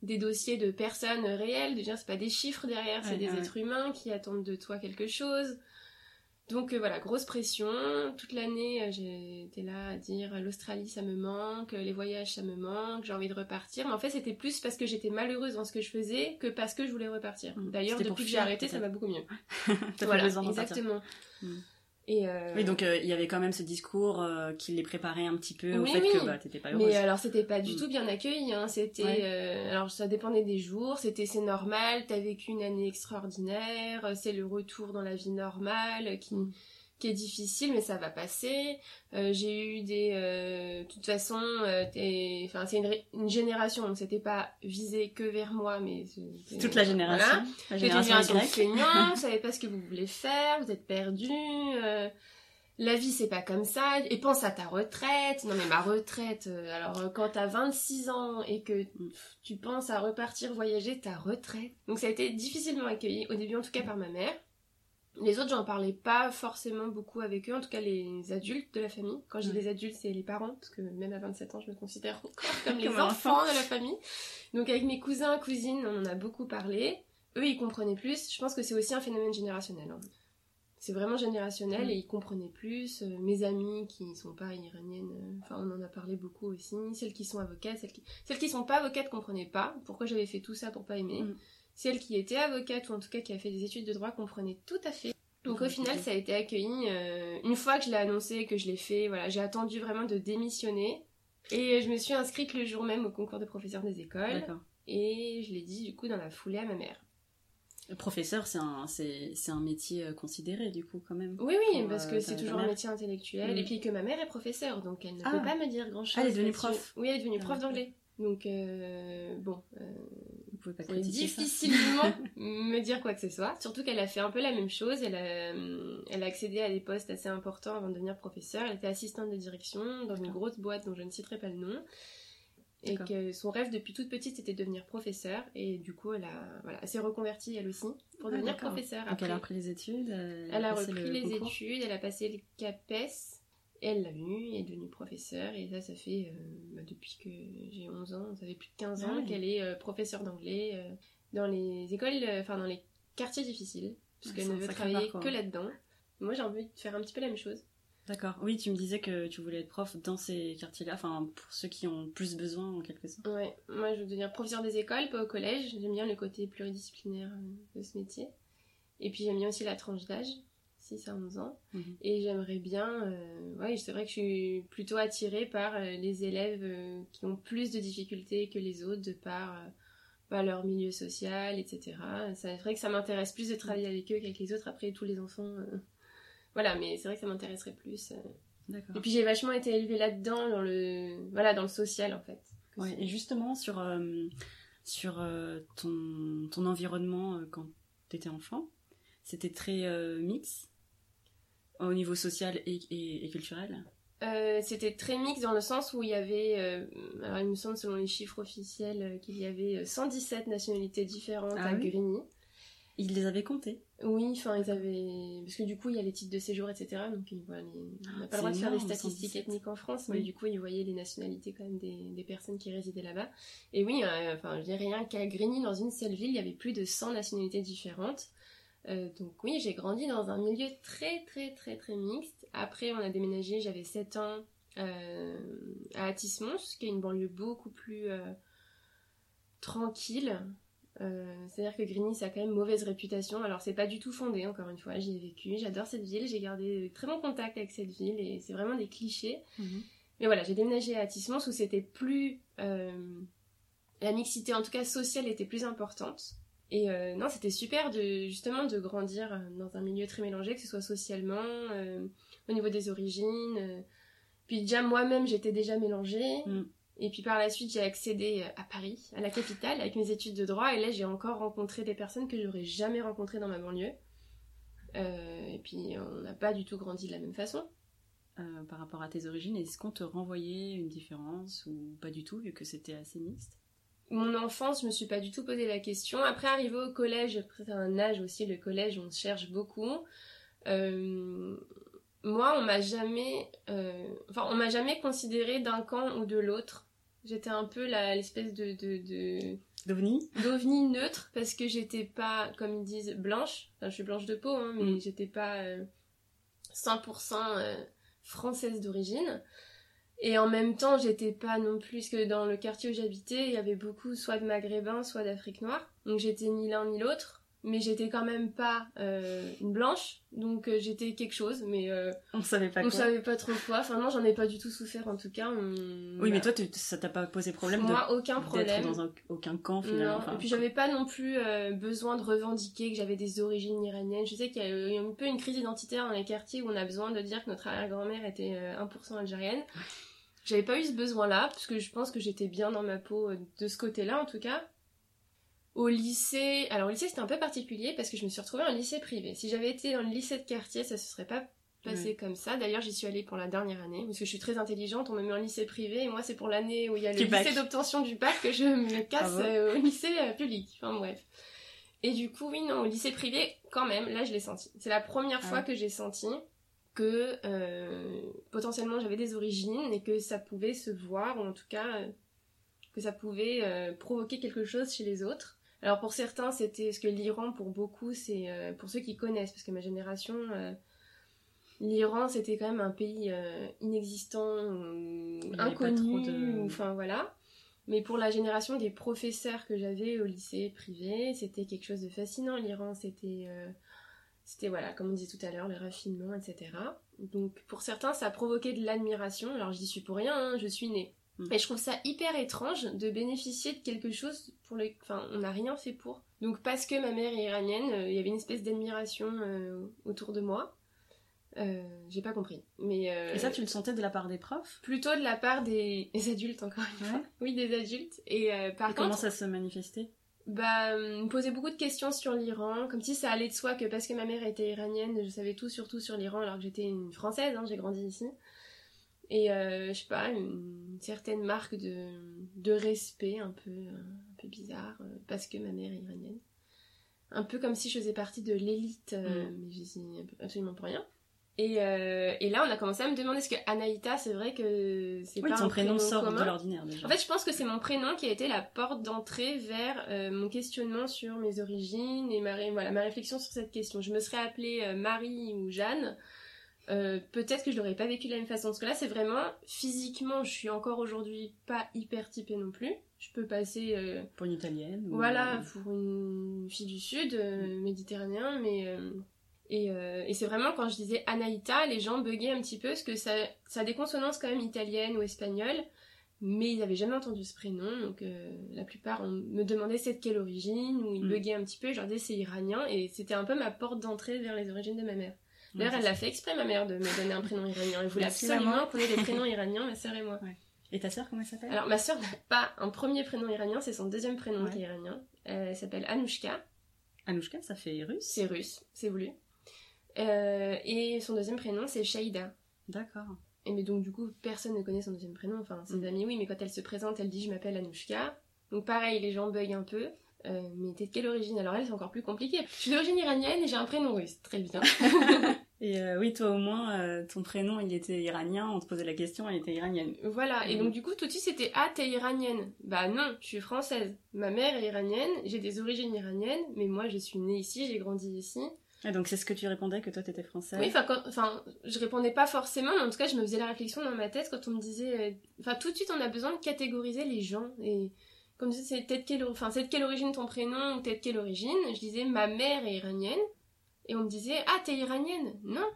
Speaker 3: des dossiers de personnes réelles, de dire c'est pas des chiffres derrière, c'est des êtres humains qui attendent de toi quelque chose. Donc euh, voilà, grosse pression. Toute l'année, euh, j'étais là à dire l'Australie ça me manque, les voyages ça me manque, j'ai envie de repartir. Mais en fait, c'était plus parce que j'étais malheureuse dans ce que je faisais que parce que je voulais repartir. Mm. D'ailleurs, depuis que j'ai arrêté, ça va beaucoup mieux.
Speaker 4: voilà, exactement.
Speaker 3: Mm. Et euh,
Speaker 4: Oui, donc il y avait quand même ce discours qui les préparait un petit peu au fait que bah, t'étais pas heureuse.
Speaker 3: Mais alors c'était pas du mm. tout bien accueilli. Hein. C'était, alors ça dépendait des jours. C'était c'est normal. T'as vécu une année extraordinaire. C'est le retour dans la vie normale qui qui est difficile mais ça va passer. Euh, j'ai eu des euh, de toute façon euh, enfin c'est une, une, génération donc c'était pas visé que vers moi mais
Speaker 4: toute la génération.
Speaker 3: la génération, génération vous savez pas ce que vous voulez faire vous êtes perdu la vie c'est pas comme ça et pense à ta retraite. Non mais ma retraite alors quand t'as 26 ans et que tu penses à repartir voyager ta retraite. Donc ça a été difficilement accueilli au début en tout cas par ma mère les autres, j'en parlais pas forcément beaucoup avec eux, en tout cas les adultes de la famille. Quand je dis les adultes, c'est les parents, parce que même à 27 ans, je me considère encore comme les enfants de la famille. Donc avec mes cousins, cousines, on en a beaucoup parlé. Eux, ils comprenaient plus. Je pense que c'est aussi un phénomène générationnel. Hein. C'est vraiment générationnel et ils comprenaient plus. Euh, mes amies qui sont pas iraniennes, euh, enfin on en a parlé beaucoup aussi. Celles qui sont avocates, celles qui, celles qui sont pas avocates comprenaient pas pourquoi j'avais fait tout ça pour pas aimer? Mm. Celle qui était avocate, ou en tout cas qui a fait des études de droit, comprenait tout à fait. Donc au final, ça a été accueilli. Euh, une fois que je l'ai annoncé, que je l'ai fait, voilà, j'ai attendu vraiment de démissionner. Et je me suis inscrite le jour même au concours de professeur des écoles. Et je l'ai dit du coup dans la foulée à ma mère.
Speaker 4: Le professeur, c'est un, c'est, un métier euh, considéré du coup quand même.
Speaker 3: Oui, oui, parce que euh, c'est toujours un métier intellectuel. Mm. Et puis que ma mère est professeure, donc elle ne peut ah. pas me dire grand-chose.
Speaker 4: elle est devenue prof.
Speaker 3: Oui, elle est devenue prof d'anglais. Donc bon, pouvez pas difficilement me dire quoi que ce soit. Surtout qu'elle a fait un peu la même chose. Elle a, euh, elle a accédé à des postes assez importants avant de devenir professeure. Elle était assistante de direction dans une grosse boîte dont je ne citerai pas le nom. Et que son rêve depuis toute petite c'était de devenir professeur. Et du coup, elle, a, voilà, s'est reconvertie elle aussi pour ah, devenir professeure.
Speaker 4: Donc elle a repris les études.
Speaker 3: Elle, a repris les études, elle a passé le CAPES elle l'a vu, elle est devenue professeure, et ça, ça fait, euh, bah, depuis que j'ai 11 ans, ça fait plus de 15 ans ah qu'elle est euh, professeure d'anglais euh, dans les écoles, enfin dans les quartiers difficiles, puisqu'elle ne veut travailler que là-dedans. Moi, j'ai envie de faire un petit peu la même chose.
Speaker 4: D'accord. Oui, tu me disais que tu voulais être prof dans ces quartiers-là, enfin pour ceux qui ont plus besoin en quelque sorte.
Speaker 3: Ouais, moi je veux devenir professeur des écoles, pas au collège. J'aime bien le côté pluridisciplinaire de ce métier. Et puis j'aime bien aussi la tranche d'âge. 6 à 11 ans. Mhm. Et j'aimerais bien, euh, ouais, c'est vrai que je suis plutôt attirée par euh, les élèves euh, qui ont plus de difficultés que les autres de par bah, leur milieu social, etc. C'est vrai que ça m'intéresse plus de travailler avec eux qu'avec les autres. Après, tous les enfants, voilà, mais c'est vrai que ça m'intéresserait plus. Et puis j'ai vachement été élevée là-dedans, dans le, voilà, dans le social en fait.
Speaker 4: Ouais, et justement sur, sur ton, ton environnement quand tu étais enfant, c'était très mix au niveau social et, culturel
Speaker 3: euh, C'était très mix dans le sens où il y avait, euh, alors il me semble selon les chiffres officiels, euh, qu'il y avait 117 nationalités différentes ah à Grigny.
Speaker 4: Ils les avaient comptés
Speaker 3: Oui, enfin ils avaient... Parce que du coup il y a les titres de séjour, etc. Donc voilà, on n'a pas le droit de faire des statistiques ethniques en France, mais du coup ils voyaient les nationalités quand même des, personnes qui résidaient là-bas. Et oui, enfin je dis rien qu'à Grigny, dans une seule ville, il y avait plus de 100 nationalités différentes. Euh, donc oui, j'ai grandi dans un milieu très très très très mixte. Après, on a déménagé, j'avais 7 ans euh, à Atis-Mons, qui est une banlieue beaucoup plus euh, tranquille. C'est-à-dire que Grigny, a quand même mauvaise réputation. Alors c'est pas du tout fondé, encore une fois, j'y ai vécu, j'adore cette ville, j'ai gardé de très bons contacts avec cette ville et c'est vraiment des clichés. Mhm. Mais voilà, j'ai déménagé à Atis-Mons où c'était plus... la mixité, en tout cas sociale, était plus importante. Et euh, non, c'était super de justement de grandir dans un milieu très mélangé, que ce soit socialement, euh, au niveau des origines. euh. Puis déjà moi-même, j'étais déjà mélangée.
Speaker 4: Mm.
Speaker 3: Et puis par la suite, j'ai accédé à Paris, à la capitale, avec mes études de droit. Et là, j'ai encore rencontré des personnes que j'aurais jamais rencontrées dans ma banlieue. Euh, et puis on n'a pas du tout grandi de la même façon.
Speaker 4: Euh, par rapport à tes origines, est-ce qu'on te renvoyait une différence ou pas du tout, vu que c'était assez mixte?
Speaker 3: Mon enfance, je me suis pas du tout posé la question. Après, arrivé au collège, après un âge aussi, le collège, on cherche beaucoup. Euh, moi, on m'a jamais, euh, enfin, on m'a jamais considéré d'un camp ou de l'autre. J'étais un peu l'espèce de, de, de
Speaker 4: D'OVNI
Speaker 3: d'ovni neutre parce que j'étais pas, comme ils disent, blanche. Enfin, je suis blanche de peau, hein, mais
Speaker 4: Mm.
Speaker 3: j'étais pas euh, 100% euh, française d'origine. Et en même temps, j'étais pas non plus, parce que dans le quartier où j'habitais, il y avait beaucoup soit de maghrébins, soit d'Afrique noire. Donc j'étais ni l'un ni l'autre. Mais j'étais quand même pas euh, une blanche. Donc euh, j'étais quelque chose, mais euh,
Speaker 4: On savait pas
Speaker 3: on
Speaker 4: quoi.
Speaker 3: savait pas trop quoi. Enfin non, j'en ai pas du tout souffert en tout cas. On-
Speaker 4: Oui,
Speaker 3: voilà.
Speaker 4: mais toi, ça t'a pas posé problème
Speaker 3: Moi,
Speaker 4: de
Speaker 3: aucun problème.
Speaker 4: dans un- aucun camp finalement.
Speaker 3: Non,
Speaker 4: enfin,
Speaker 3: et puis j'avais pas non plus besoin de revendiquer que j'avais des origines iraniennes. Je sais qu'il y a un peu une crise identitaire dans les quartiers où on a besoin de dire que notre arrière-grand-mère était euh, 1% algérienne. J'avais pas eu ce besoin-là, parce que je pense que j'étais bien dans ma peau euh, de ce côté-là en tout cas. Au lycée, alors au lycée c'était un peu particulier parce que je me suis retrouvée en lycée privé. Si j'avais été dans le lycée de quartier, ça se serait pas passé comme ça. D'ailleurs, j'y suis allée pour la dernière année parce que je suis très intelligente. On me met en lycée privé et moi, c'est pour l'année où il y a le
Speaker 4: Du
Speaker 3: lycée d'obtention du bac que je me casse euh, au lycée euh, public. Enfin bref. Et du coup, oui, non, au lycée privé, quand même, là, je l'ai senti. C'est la première
Speaker 4: Ah
Speaker 3: fois que j'ai senti que euh, potentiellement j'avais des origines et que ça pouvait se voir, ou en tout cas euh, que ça pouvait euh, provoquer quelque chose chez les autres. Alors pour certains, c'était ce que l'Iran, pour beaucoup, c'est pour ceux qui connaissent, parce que ma génération, l'Iran, c'était quand même un pays inexistant, ou inconnu,
Speaker 4: trop de-
Speaker 3: ou- enfin voilà. Mais pour la génération des professeurs que j'avais au lycée privé, c'était quelque chose de fascinant. L'Iran, c'était, c'était voilà, comme on disait tout à l'heure, le raffinement, etc. Donc pour certains, ça a provoqué de l'admiration. Alors j'y suis pour rien, hein, je suis née.
Speaker 4: Mm.
Speaker 3: Et je trouve ça hyper étrange de bénéficier de quelque chose pour le, enfin, on n'a rien fait pour. Donc parce que ma mère est iranienne, euh, il y avait une espèce d'admiration euh, autour de moi. Euh, j'ai pas compris. Mais
Speaker 4: Et ça, tu le sentais de la part des profs?
Speaker 3: plutôt de la part des, des adultes encore une fois. Oui, des adultes. Et par
Speaker 4: Et
Speaker 3: contre,
Speaker 4: comment ça se manifestait?
Speaker 3: Bah, me posait beaucoup de questions sur l'Iran, comme si ça allait de soi que parce que ma mère était iranienne, je savais tout surtout sur l'Iran alors que j'étais une française, hein, j'ai grandi ici. Et euh, je sais pas, une certaine marque de, de respect un peu, un peu bizarre euh, parce que ma mère est iranienne. Un peu comme si je faisais partie de l'élite, euh,
Speaker 4: Mm.
Speaker 3: mais je suis absolument pour rien. Et, euh, et là, on a commencé à me demander ce que Anaïta, c'est vrai que c'est
Speaker 4: Oui,
Speaker 3: pas
Speaker 4: ton
Speaker 3: un
Speaker 4: prénom sort
Speaker 3: commun.
Speaker 4: de l'ordinaire déjà.
Speaker 3: En fait, je pense que c'est mon prénom qui a été la porte d'entrée vers euh, mon questionnement sur mes origines et ma, ré- voilà, ma réflexion sur cette question. Je me serais appelée euh, Marie ou Jeanne. Peut-être que je l'aurais pas vécu de la même façon. Parce que là, c'est vraiment physiquement, je suis encore aujourd'hui pas hyper typée non plus. Je peux passer,
Speaker 4: Pour une italienne ou-
Speaker 3: voilà, pour une fille du sud, euh, méditerranéen, mais. Euh, et, euh, et c'est vraiment quand je disais Anaïta, les gens buggaient un petit peu parce que ça, ça a des consonances quand même italiennes ou espagnoles, mais ils n'avaient jamais entendu ce prénom, donc euh, la plupart on me demandait c'est de quelle origine, ou ils
Speaker 4: Mm.
Speaker 3: buggaient un petit peu, je leur disais c'est iranien, et c'était un peu ma porte d'entrée vers les origines de ma mère. D'ailleurs, elle l'a fait exprès, ma mère, de me donner un prénom iranien. Elle voulait absolument qu'on ait des prénoms iraniens, ma sœur et moi.
Speaker 4: Et ta sœur, comment elle s'appelle?
Speaker 3: Alors, ma sœur n'a pas un premier prénom iranien, c'est son deuxième prénom
Speaker 4: Ouais.
Speaker 3: qui est iranien. Euh, elle s'appelle Anouchka.
Speaker 4: Anouchka, ça fait russe?
Speaker 3: C'est russe, c'est voulu. Euh, et son deuxième prénom, c'est Shaïda.
Speaker 4: D'accord.
Speaker 3: Et mais donc, du coup, personne ne connaît son deuxième prénom. Enfin, ses
Speaker 4: Mm.
Speaker 3: amis, oui, mais quand elle se présente, elle dit Je m'appelle Anouchka. Donc, pareil, les gens bug un peu. Euh, mais t'es de quelle origine? Alors, elle, c'est encore plus compliqué. Je suis d'origine iranienne et j'ai un prénom russe. Très bien.
Speaker 4: Et euh, oui, toi au moins, euh, ton prénom, il était iranien, on te posait la question, elle était iranienne.
Speaker 3: Voilà, et
Speaker 4: Mhm.
Speaker 3: donc du coup tout de suite c'était Ah t'es iranienne Bah non, je suis française. Ma mère est iranienne, j'ai des origines iraniennes, mais moi je suis née ici, j'ai grandi ici.
Speaker 4: Et donc c'est ce que tu répondais, que toi t'étais française
Speaker 3: Oui, enfin, je répondais pas forcément, mais en tout cas je me faisais la réflexion dans ma tête quand on me disait... euh, Enfin tout de suite on a besoin de catégoriser les gens, et comme je disais, c'est peut-être quelle, enfin, c'est de quelle origine ton prénom, ou peut-être quelle origine, je disais ma mère est iranienne, et on me disait Ah t'es iranienne. Non.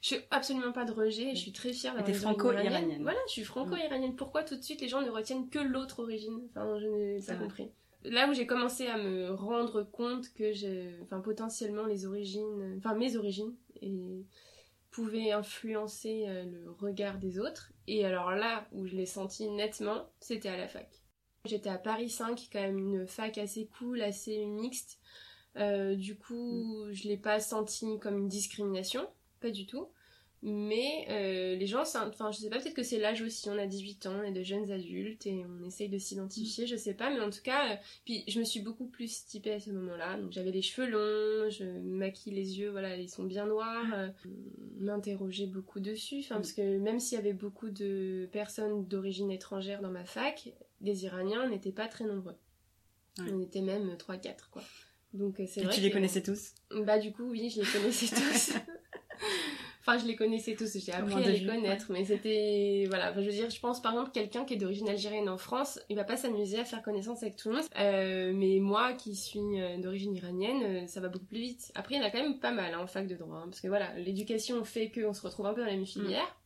Speaker 3: Je suis absolument pas de rejet, je suis très fière d'avoir
Speaker 4: t'es
Speaker 3: origines
Speaker 4: franco-iranienne.
Speaker 3: Voilà, je suis franco-iranienne. Pourquoi tout de suite les gens ne retiennent que l'autre origine? Enfin, je n'ai pas
Speaker 4: vrai.
Speaker 3: compris. Là où j'ai commencé à me rendre compte que j'ai, enfin, potentiellement les origines, enfin, mes origines, et pouvaient influencer euh, le regard des autres. Et alors là où je l'ai senti nettement, c'était à la fac. J'étais à Paris 5, quand même une fac assez cool, assez mixte. Euh, du coup, je l'ai pas senti comme une discrimination, pas du tout. Mais euh, les gens, enfin, je sais pas, peut-être que c'est l'âge aussi. On a 18 ans, on est de jeunes adultes et on essaye de s'identifier, je sais pas, mais en tout cas, euh, puis je me suis beaucoup plus typée à ce moment-là. Donc j'avais les cheveux longs, je maquille les yeux, voilà, ils sont bien noirs. Euh, m'interrogeais beaucoup dessus, enfin, parce que même s'il y avait beaucoup de personnes d'origine étrangère dans ma fac, les Iraniens n'étaient pas très nombreux. On était même 3-4, quoi. Donc c'est vrai.
Speaker 4: Tu les connaissais tous?
Speaker 3: Bah du coup, oui, je les connaissais tous. Enfin, je les connaissais tous, j'ai appris à les connaître, mais c'était. Voilà, je veux dire, je pense par exemple, quelqu'un qui est d'origine algérienne en France, il va pas s'amuser à faire connaissance avec tout le monde. Euh, mais moi, qui suis euh, d'origine iranienne, euh, ça va beaucoup plus vite. Après, il y en a quand même pas mal hein, en fac de droit, hein, parce que voilà, l'éducation fait qu'on se retrouve un peu dans la même filière. Mm.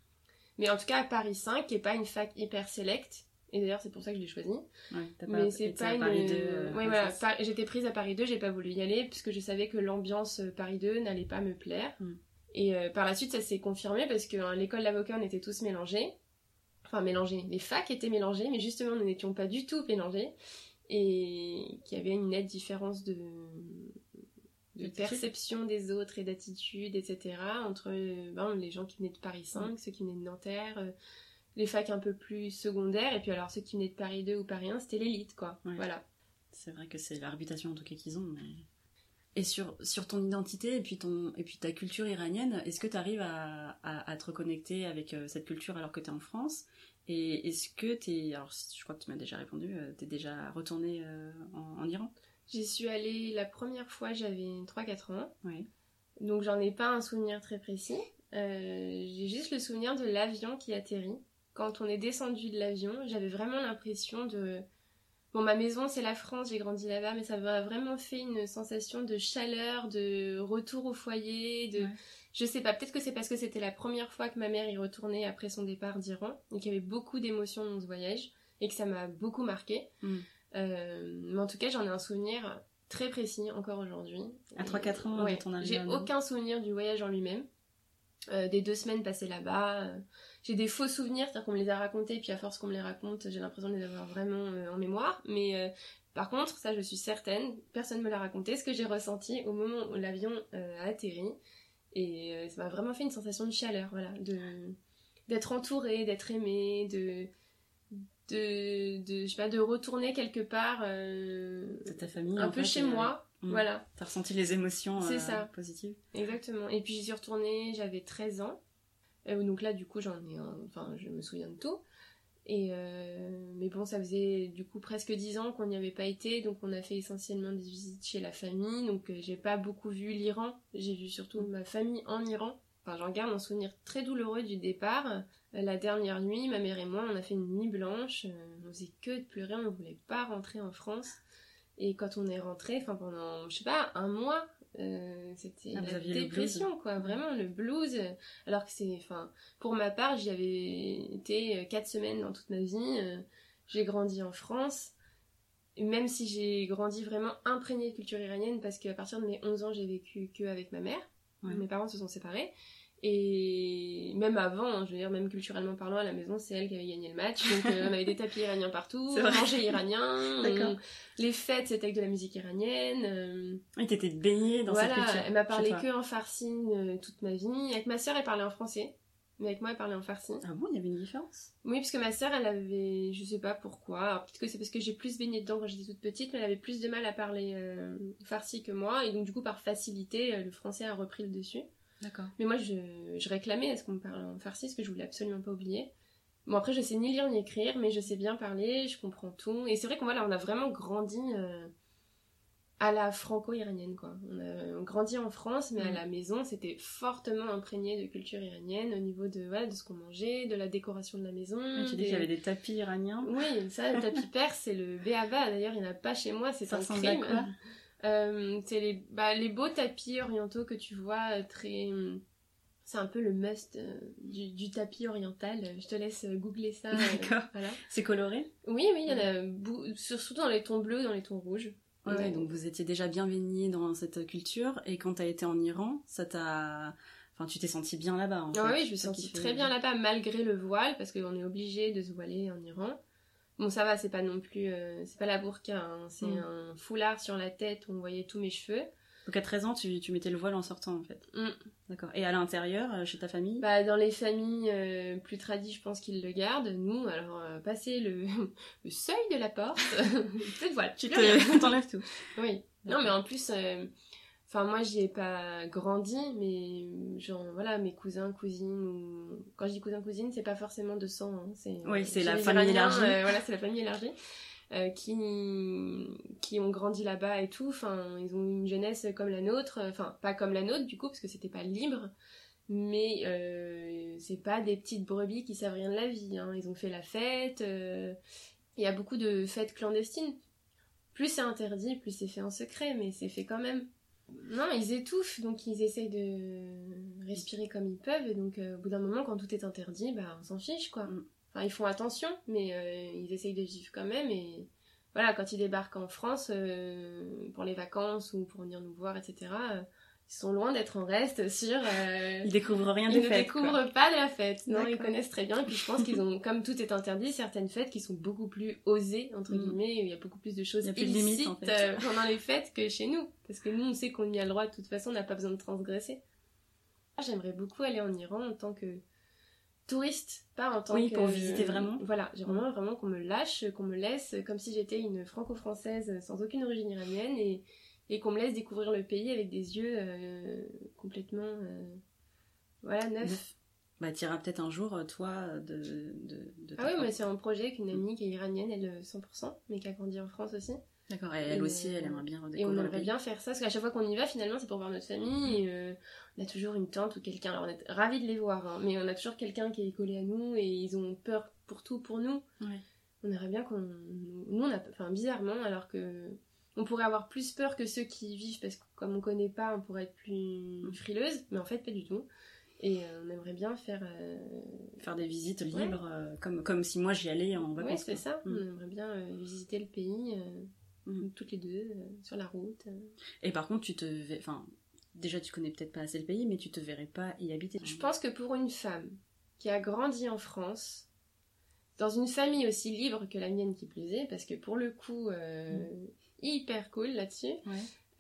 Speaker 3: Mais en tout cas, à Paris 5, qui est pas une fac hyper sélecte, et d'ailleurs, c'est pour ça que je l'ai choisi.
Speaker 4: Ouais, mais c'est pas une. Paris 2, euh,
Speaker 3: voilà. J'étais prise à Paris 2, j'ai pas voulu y aller, puisque je savais que l'ambiance Paris 2 n'allait pas me plaire. Mm. Et euh, par la suite, ça s'est confirmé parce que hein, l'école d'avocat, on était tous mélangés. Enfin, mélangés. Les facs étaient mélangés, mais justement, nous n'étions pas du tout mélangés. Et qu'il y avait une nette différence de, de perception des autres et d'attitude, etc. entre ben, les gens qui venaient de Paris 5, ceux qui venaient de Nanterre, euh, les facs un peu plus secondaires, et puis alors ceux qui venaient de Paris 2 ou Paris 1, c'était l'élite, quoi. Voilà.
Speaker 4: C'est vrai que c'est la réputation en tout cas qu'ils ont, mais et sur, sur ton identité et puis, ton, et puis ta culture iranienne, est-ce que tu arrives à, à, te reconnecter avec euh, cette culture alors que tu es en France? Et est-ce que tu es. Alors, je crois que tu m'as déjà répondu, euh, tu es déjà retournée euh, en, Iran?
Speaker 3: J'y suis allée la première fois, j'avais 3-4 ans. Oui. Donc, j'en ai pas un souvenir très précis. J'ai juste le souvenir de l'avion qui atterrit. Quand on est descendu de l'avion, j'avais vraiment l'impression de Bon, ma maison, c'est la France, j'ai grandi là-bas, mais ça m'a vraiment fait une sensation de chaleur, de retour au foyer, de... Je sais pas, peut-être que c'est parce que c'était la première fois que ma mère y retournait après son départ d'Iran, et qu'il y avait beaucoup d'émotions dans ce voyage, et que ça m'a beaucoup marqué. Mm. Euh, mais en tout cas, j'en ai un souvenir très précis encore aujourd'hui.
Speaker 4: À 3-4 ans
Speaker 3: ouais, ton J'ai aucun souvenir du voyage en lui-même. Euh, des deux semaines passées là-bas. Euh, j'ai des faux souvenirs, c'est-à-dire qu'on me les a racontés, puis à force qu'on me les raconte, j'ai l'impression de les avoir vraiment euh, en mémoire. Mais par contre, ça je suis certaine, personne ne me l'a raconté, ce que j'ai ressenti au moment où l'avion a atterri. Et ça m'a vraiment fait une sensation de chaleur, voilà, de d'être entourée, d'être aimée, de de, de je sais pas de retourner quelque part
Speaker 4: ta famille
Speaker 3: un peu chez moi Mm. Voilà.
Speaker 4: T'as ressenti les émotions euh, ça. positives.
Speaker 3: Exactement. Et puis j'y suis retournée, j'avais 13 ans. Euh, donc là, du coup, j'en ai Enfin, je me souviens de tout. Et euh, mais bon, ça faisait du coup presque 10 ans qu'on n'y avait pas été, donc on a fait essentiellement des visites chez la famille. Donc j'ai pas beaucoup vu l'Iran, j'ai vu surtout ma famille en Iran. Enfin, j'en garde un souvenir très douloureux du départ. La dernière nuit, ma mère et moi, on a fait une nuit blanche. On faisait que de pleurer, on voulait pas rentrer en France. Et quand on est rentré, enfin pendant, je sais pas, un mois, euh, c'était ah, la dépression, quoi, vraiment le blues. Alors que c'est, enfin, pour ma part, j'y avais été euh, quatre semaines dans toute ma vie. Euh, j'ai grandi en France. Même si j'ai grandi vraiment imprégnée de culture iranienne, parce qu'à partir de mes 11 ans, j'ai vécu que avec ma mère. Mes parents se sont séparés. Et même avant, hein, je veux dire, même culturellement parlant, à la maison, c'est elle qui avait gagné le match. Donc euh, on avait des tapis iraniens partout, on mangeait iranien. Les fêtes, c'était avec de la musique iranienne.
Speaker 4: Euh... Et t'étais baignée dans cette culture.
Speaker 3: Elle m'a parlé que en farsi euh, toute ma vie. Avec ma sœur, elle parlait en français. Mais avec moi, elle parlait en farsi.
Speaker 4: Ah bon, il y avait une différence?
Speaker 3: Oui, parce que ma sœur, elle avait, je sais pas pourquoi. Peut-être que c'est parce que j'ai plus baigné dedans quand j'étais toute petite, mais elle avait plus de mal à parler euh, farsi que moi. Et donc, du coup, par facilité, le français a repris le dessus.
Speaker 4: D'accord.
Speaker 3: Mais moi, je, je réclamais à ce qu'on me parle en farsi, ce que je voulais absolument pas oublier. Bon, après, je sais ni lire ni écrire, mais je sais bien parler, je comprends tout. Et c'est vrai qu'on voilà, on a vraiment grandi euh, à la franco-iranienne, quoi. On a grandi en France, mais à mm. la maison, c'était fortement imprégné de culture iranienne au niveau de, ouais, de ce qu'on mangeait, de la décoration de la maison.
Speaker 4: tu dis qu'il y avait des tapis iraniens
Speaker 3: Oui, ça, le tapis perse, c'est le béaba. D'ailleurs, il n'y en a pas chez moi, c'est un crime. Euh, c'est les, bah, les beaux tapis orientaux que tu vois euh, très C'est un peu le must euh, du, tapis oriental. Je te laisse googler ça.
Speaker 4: D'accord. voilà. C'est coloré?
Speaker 3: Oui, oui, il y en a surtout dans les tons bleus, dans les tons rouges.
Speaker 4: Ouais, donc vous étiez déjà bien baigné dans cette culture et quand tu as été en Iran, ça t'a Enfin, tu t'es senti bien là-bas. En
Speaker 3: ah oui, je me suis sentie très bien là-bas, malgré le voile, parce qu'on est obligé de se voiler en Iran. Bon, ça va, c'est pas non plus. Euh, c'est pas la burqa, hein. c'est mm. un foulard sur la tête où on voyait tous mes cheveux.
Speaker 4: Donc à 13 ans, tu, tu mettais le voile en sortant en fait. Mm. D'accord. Et à l'intérieur, euh, chez ta famille?
Speaker 3: Bah dans les familles euh, plus tradies, je pense qu'ils le gardent. Nous, alors passer le, le, seuil de la porte, plus de voile.
Speaker 4: Tu t'enlèves tout.
Speaker 3: Oui. Non, mais en plus, Enfin, moi, j'y ai pas grandi, mais genre, voilà, mes cousins, cousines, ou... quand je dis cousins, cousines, c'est pas forcément de sang, hein, c'est...
Speaker 4: Oui, c'est la famille élargie.
Speaker 3: Euh, voilà, c'est la famille élargie. Euh, qui, qui ont grandi là-bas et tout, enfin, ils ont une jeunesse comme la nôtre, enfin, pas comme la nôtre, du coup, parce que c'était pas libre, mais euh, c'est pas des petites brebis qui savent rien de la vie, hein. ils ont fait la fête, il y a beaucoup de fêtes clandestines. Plus c'est interdit, plus c'est fait en secret, mais c'est fait quand même. Non, ils étouffent, donc ils essayent de respirer comme ils peuvent, et donc euh, au bout d'un moment, quand tout est interdit, bah on s'en fiche, quoi. Mm. Enfin, ils font attention, mais euh, ils essayent de vivre quand même, et voilà, quand ils débarquent en France, euh, pour les vacances ou pour venir nous voir, etc., ils sont loin d'être en reste sur.
Speaker 4: Euh, ils découvrent rien
Speaker 3: des
Speaker 4: fêtes.
Speaker 3: Ils ne découvrent pas la fête. Non, ils connaissent très bien. Et puis je pense qu'ils ont, comme tout est interdit, certaines fêtes qui sont beaucoup plus osées entre mm. guillemets. Où il y a beaucoup plus de choses illicites euh, pendant les fêtes que chez nous, parce que nous on sait qu'on y a le droit. De toute façon, on n'a pas besoin de transgresser. J'aimerais beaucoup aller en Iran en tant que touriste, pas en tant
Speaker 4: oui,
Speaker 3: que...
Speaker 4: pour visiter vraiment.
Speaker 3: Voilà, j'aimerais vraiment qu'on me lâche, qu'on me laisse, comme si j'étais une franco-française sans aucune origine iranienne et et qu'on me laisse découvrir le pays avec des yeux euh, complètement euh, voilà neufs.
Speaker 4: Bah, iras peut-être un jour, euh, toi, de, de,
Speaker 3: de Ah oui, mais c'est un projet avec une amie qui est iranienne, elle 100%, mais qui a grandi en France aussi.
Speaker 4: D'accord, et elle aussi, elle aimerait bien redécouvrir.
Speaker 3: Et on aimerait bien faire ça, parce qu'à chaque fois qu'on y va, finalement, c'est pour voir notre famille. on a toujours une tante ou quelqu'un. Alors, on est ravis de les voir, hein, mais on a toujours quelqu'un qui est collé à nous et ils ont peur pour tout pour nous. On aimerait bien qu'on. Nous, on a. Enfin, bizarrement, alors que on pourrait avoir plus peur que ceux qui vivent parce que comme on connaît pas, on pourrait être plus mm. frileuse, mais en fait pas du tout. Et euh, on aimerait bien faire euh,
Speaker 4: faire des visites libres, euh, comme comme si moi j'y allais en vacances.
Speaker 3: Oui, c'est ça. Mm. On aimerait bien visiter le pays mm. toutes les deux sur la route.
Speaker 4: Et par contre, tu te, enfin, déjà tu connais peut-être pas assez le pays, mais tu te verrais pas y habiter.
Speaker 3: Je pense que pour une femme qui a grandi en France, dans une famille aussi libre que la mienne qui plaisait, parce que pour le coup hyper cool là-dessus.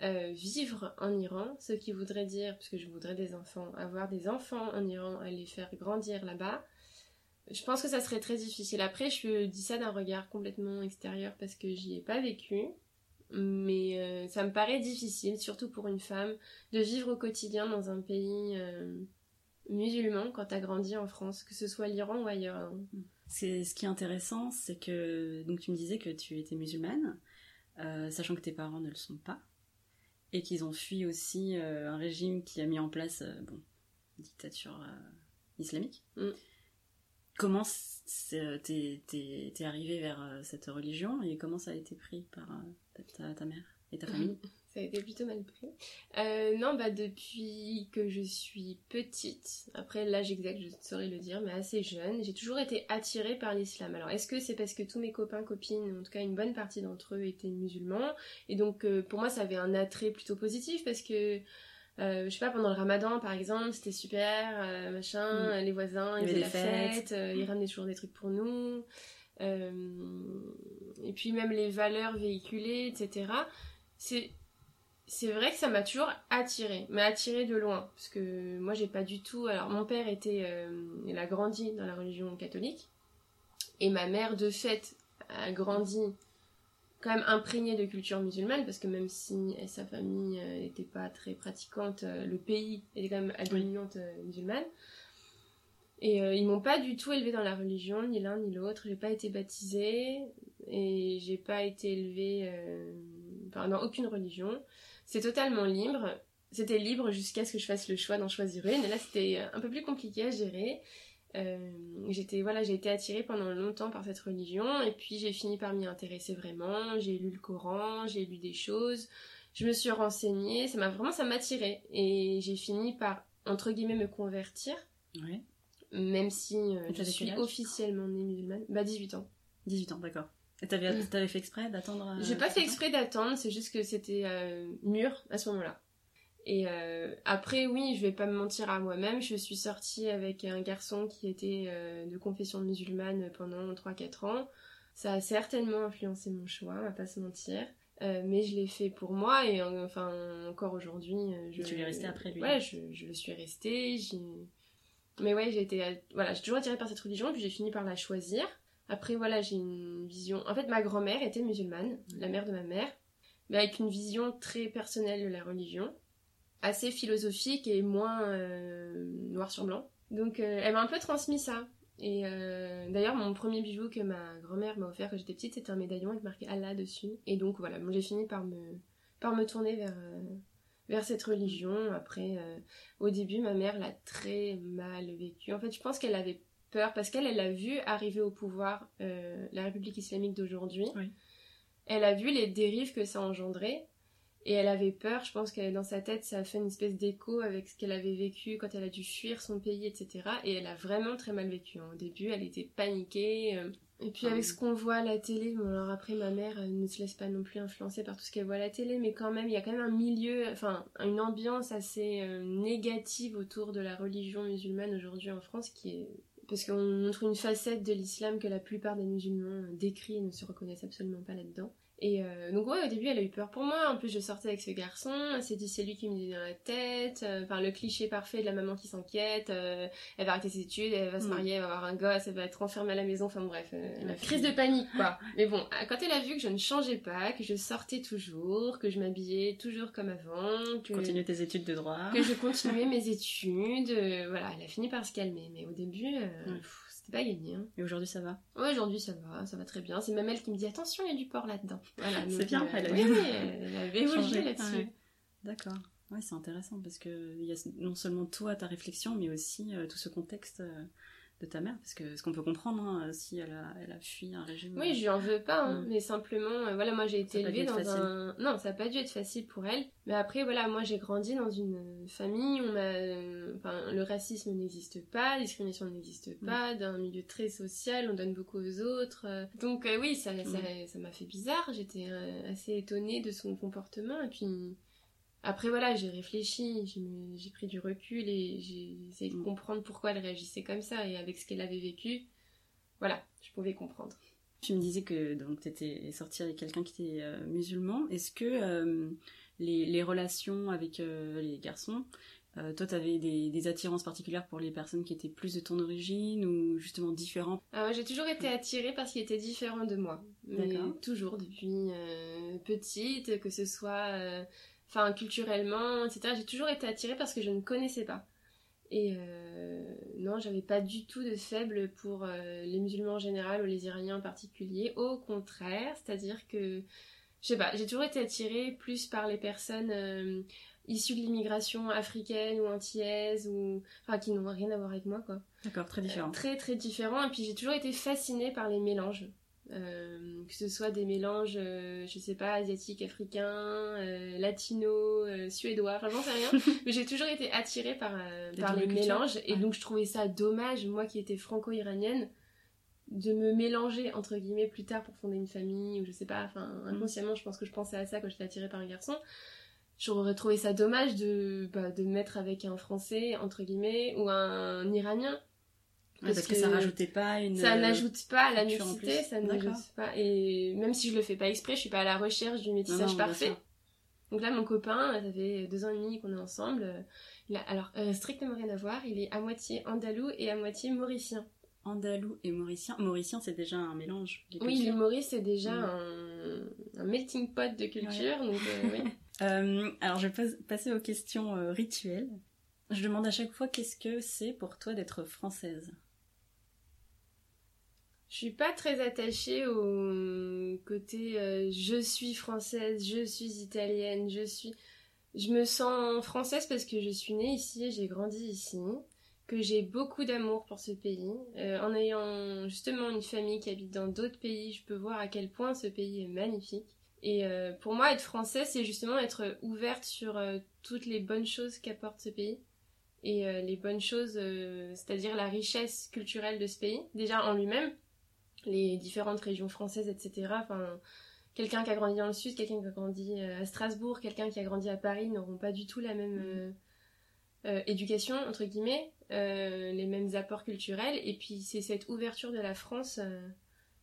Speaker 3: Euh, vivre en Iran, ce qui voudrait dire, puisque je voudrais des enfants, avoir des enfants en Iran et les faire grandir là-bas, je pense que ça serait très difficile. Après, je dis ça d'un regard complètement extérieur parce que j'y ai pas vécu, mais euh, ça me paraît difficile, surtout pour une femme, de vivre au quotidien dans un pays euh, musulman quand as grandi en France, que ce soit l'Iran ou ailleurs.
Speaker 4: C'est ce qui est intéressant, c'est que donc tu me disais que tu étais musulmane. Euh, sachant que tes parents ne le sont pas, et qu'ils ont fui aussi euh, un régime qui a mis en place, euh, bon, dictature islamique. Mm. Comment t'es arrivé vers cette religion et comment ça a été pris par ta mère et ta famille?
Speaker 3: ça a été plutôt mal pris. Euh, non, bah depuis que je suis petite, après l'âge exact je ne saurais le dire, mais assez jeune, j'ai toujours été attirée par l'islam. Alors est-ce que c'est parce que tous mes copains, copines, en tout cas une bonne partie d'entre eux étaient musulmans, et donc euh, pour moi ça avait un attrait plutôt positif parce que euh, je sais pas, pendant le ramadan par exemple, c'était super, machin, mm. les voisins, ils faisaient la fête, ils mm. ramenaient toujours des trucs pour nous. et puis même les valeurs véhiculées, etc. C'est c'est vrai que ça m'a toujours attiré, mais attiré de loin, parce que moi j'ai pas du tout. Alors mon père était, euh, il a grandi dans la religion catholique, et ma mère de fait a grandi quand même imprégnée de culture musulmane, parce que même si sa famille n'était euh, pas très pratiquante, euh, le pays était quand même à dominante musulmane. Et ils m'ont pas du tout élevée dans la religion, ni l'un ni l'autre. J'ai pas été baptisée et j'ai pas été élevée dans aucune religion. C'est totalement libre. C'était libre jusqu'à ce que je fasse le choix d'en choisir une. Et là, c'était un peu plus compliqué à gérer. Euh, j'étais voilà, j'ai été attirée pendant longtemps par cette religion et puis j'ai fini par m'y intéresser vraiment. J'ai lu le Coran, j'ai lu des choses, je me suis renseignée, ça m'a vraiment ça m'attirait et j'ai fini par entre guillemets, me convertir.
Speaker 4: Ouais.
Speaker 3: Même si euh, je suis officiellement née musulmane. Bah, 18 ans.
Speaker 4: 18 ans, d'accord. Et t'avais, t'avais fait exprès d'attendre euh,
Speaker 3: J'ai pas fait
Speaker 4: 18 ans
Speaker 3: exprès d'attendre, c'est juste que c'était euh, mûr à ce moment-là. Et euh, après, oui, je vais pas me mentir à moi-même, je suis sortie avec un garçon qui était euh, de confession musulmane pendant 3-4 ans. Ça a certainement influencé mon choix, on va pas se mentir. Euh, mais je l'ai fait pour moi et enfin encore aujourd'hui je
Speaker 4: Tu es restée après lui.
Speaker 3: ouais je, je le suis restée j'ai mais ouais j'ai été voilà j'ai toujours attirée par cette religion puis j'ai fini par la choisir après voilà j'ai une vision en fait ma grand-mère était musulmane la mère de ma mère mais avec une vision très personnelle de la religion assez philosophique et moins euh, noir sur blanc donc euh, elle m'a un peu transmis ça et euh, d'ailleurs, mon premier bijou que ma grand-mère m'a offert quand j'étais petite, c'était un médaillon avec marqué Allah dessus. Et donc voilà, j'ai fini par me, par me tourner vers, vers cette religion. Après, euh, au début, ma mère l'a très mal vécu. En fait, je pense qu'elle avait peur parce qu'elle, elle a vu arriver au pouvoir euh, la République islamique d'aujourd'hui.
Speaker 4: Oui.
Speaker 3: Elle a vu les dérives que ça engendrait. Et elle avait peur, je pense que dans sa tête, ça a fait une espèce d'écho avec ce qu'elle avait vécu quand elle a dû fuir son pays, etc. Et elle a vraiment très mal vécu. hein. Au début, elle était paniquée. euh. Et puis avec ce qu'on voit à la télé, bon alors après ma mère elle ne se laisse pas non plus influencer par tout ce qu'elle voit à la télé, mais quand même il y a quand même un milieu, enfin une ambiance assez euh, négative autour de la religion musulmane aujourd'hui en France qui est parce qu'on montre une facette de l'islam que la plupart des musulmans euh, décrits et ne se reconnaissent absolument pas là-dedans. Et euh, donc ouais, au début, elle a eu peur pour moi. En plus, je sortais avec ce garçon. Elle s'est dit, c'est lui qui me dit dans la tête. Euh, Enfin, le cliché parfait de la maman qui s'inquiète. euh, elle va arrêter ses études, elle va se
Speaker 4: Mm.
Speaker 3: marier, elle va avoir un gosse, elle va être enfermée à la maison. Enfin bref, euh, la crise de panique, quoi. Mais bon, quand elle a vu que je ne changeais pas, que je sortais toujours, que je m'habillais toujours comme avant, que
Speaker 4: Continue tes études de droit.
Speaker 3: que je continuais mes études, euh, voilà, elle a fini par se calmer. Mais au début, euh,
Speaker 4: Mm.
Speaker 3: pff, c'était pas gagné. Hein.
Speaker 4: Et aujourd'hui, ça va
Speaker 3: Ouais, aujourd'hui ça va, ça va très bien. C'est même elle qui me dit attention, il y a du porc là-dedans. Voilà,
Speaker 4: C'est bien,
Speaker 3: euh,
Speaker 4: elle a
Speaker 3: oui, elle avait
Speaker 4: Changé.
Speaker 3: là-dessus.
Speaker 4: Ouais. D'accord. Ouais, c'est intéressant parce que il y a non seulement toi, ta réflexion, mais aussi euh, tout ce contexte euh, de ta mère. Parce que ce qu'on peut comprendre, hein, si elle a, elle a fui un régime.
Speaker 3: Oui, je lui en veux pas, hein,
Speaker 4: Mm.
Speaker 3: mais simplement, euh, voilà, moi j'ai été élevée dans un. Non, ça a pas dû être facile pour elle. Mais après, voilà, moi j'ai grandi dans une famille, on m'a. euh, Enfin, le racisme n'existe pas, la discrimination n'existe
Speaker 4: Mm.
Speaker 3: pas, d'un milieu très social, on donne beaucoup aux autres. euh. Donc, euh, oui, ça ça ça m'a fait bizarre, j'étais euh, assez étonnée de son comportement, et puis. Après, voilà, j'ai réfléchi, j'ai pris du recul et j'ai essayé de
Speaker 4: Mm.
Speaker 3: comprendre pourquoi elle réagissait comme ça, et avec ce qu'elle avait vécu, voilà, je pouvais comprendre.
Speaker 4: Tu me disais que donc étais sortie avec quelqu'un qui était euh, musulman. Est-ce que euh, les, les relations avec euh, les garçons, toi, tu avais des, des attirances particulières pour les personnes qui étaient plus de ton origine ou justement différentes?
Speaker 3: Alors, j'ai toujours été attirée par ce qui était différent de moi.
Speaker 4: D'accord.
Speaker 3: toujours, depuis petite, que ce soit enfin culturellement, etc. J'ai toujours été attirée parce que je ne connaissais pas. Et euh, non, j'avais pas du tout de faible pour euh, les musulmans en général ou les Iraniens en particulier. Au contraire, c'est-à-dire que, je sais pas, j'ai toujours été attirée plus par les personnes euh, issues de l'immigration africaine ou antillaise ou enfin qui n'ont rien à voir avec moi quoi.
Speaker 4: D'accord, très différentes.
Speaker 3: Très très différent. Et puis j'ai toujours été fascinée par les mélanges. Euh, que ce soit des mélanges, euh, je sais pas, asiatiques, africains, euh, latinos, euh, suédois, enfin j'en sais rien. mais j'ai toujours été attirée par, euh, par les mélanges. Et
Speaker 4: Ouais.
Speaker 3: donc je trouvais ça dommage, moi qui étais franco-iranienne, de me mélanger entre guillemets plus tard pour fonder une famille, ou je sais pas, enfin
Speaker 4: Mm.
Speaker 3: inconsciemment je pense que je pensais à ça quand j'étais attirée par un garçon. J'aurais trouvé ça dommage de, bah, de me mettre avec un français, entre guillemets, ou un iranien.
Speaker 4: Parce, que, ça rajoutait pas une.
Speaker 3: Ça n'ajoute pas à la
Speaker 4: culture en
Speaker 3: mixité, ça n'ajoute pas. Et même si je le fais pas exprès, je suis pas à la recherche du métissage
Speaker 4: non,
Speaker 3: parfait. Donc là, mon copain, ça fait deux ans et demi qu'on est ensemble. euh, Il a, alors, euh, strictement rien à voir, il est à moitié andalou et à moitié mauricien.
Speaker 4: Andalou et mauricien. Mauricien, c'est déjà un mélange. des
Speaker 3: Oui, l'île Maurice, c'est déjà
Speaker 4: Mm.
Speaker 3: un, un melting pot de culture, donc euh, oui.
Speaker 4: Euh, alors, je vais pas- passer aux questions euh, rituelles. Je demande à chaque fois qu'est-ce que c'est pour toi d'être française?
Speaker 3: Je suis pas très attachée au côté euh, je suis française, je suis italienne, je suis. Je me sens française parce que je suis née ici, j'ai grandi ici, que j'ai beaucoup d'amour pour ce pays. Euh, en ayant justement une famille qui habite dans d'autres pays, je peux voir à quel point ce pays est magnifique. Et euh, pour moi, être française, c'est justement être ouverte sur euh, toutes les bonnes choses qu'apporte ce pays. et les bonnes choses, c'est-à-dire la richesse culturelle de ce pays, déjà en lui-même, les différentes régions françaises, etc. Enfin, quelqu'un qui a grandi dans le sud, quelqu'un qui a grandi à Strasbourg, quelqu'un qui a grandi à Paris n'auront pas du tout la même mmh. éducation, entre guillemets, les mêmes apports culturels. Et puis c'est cette ouverture de la France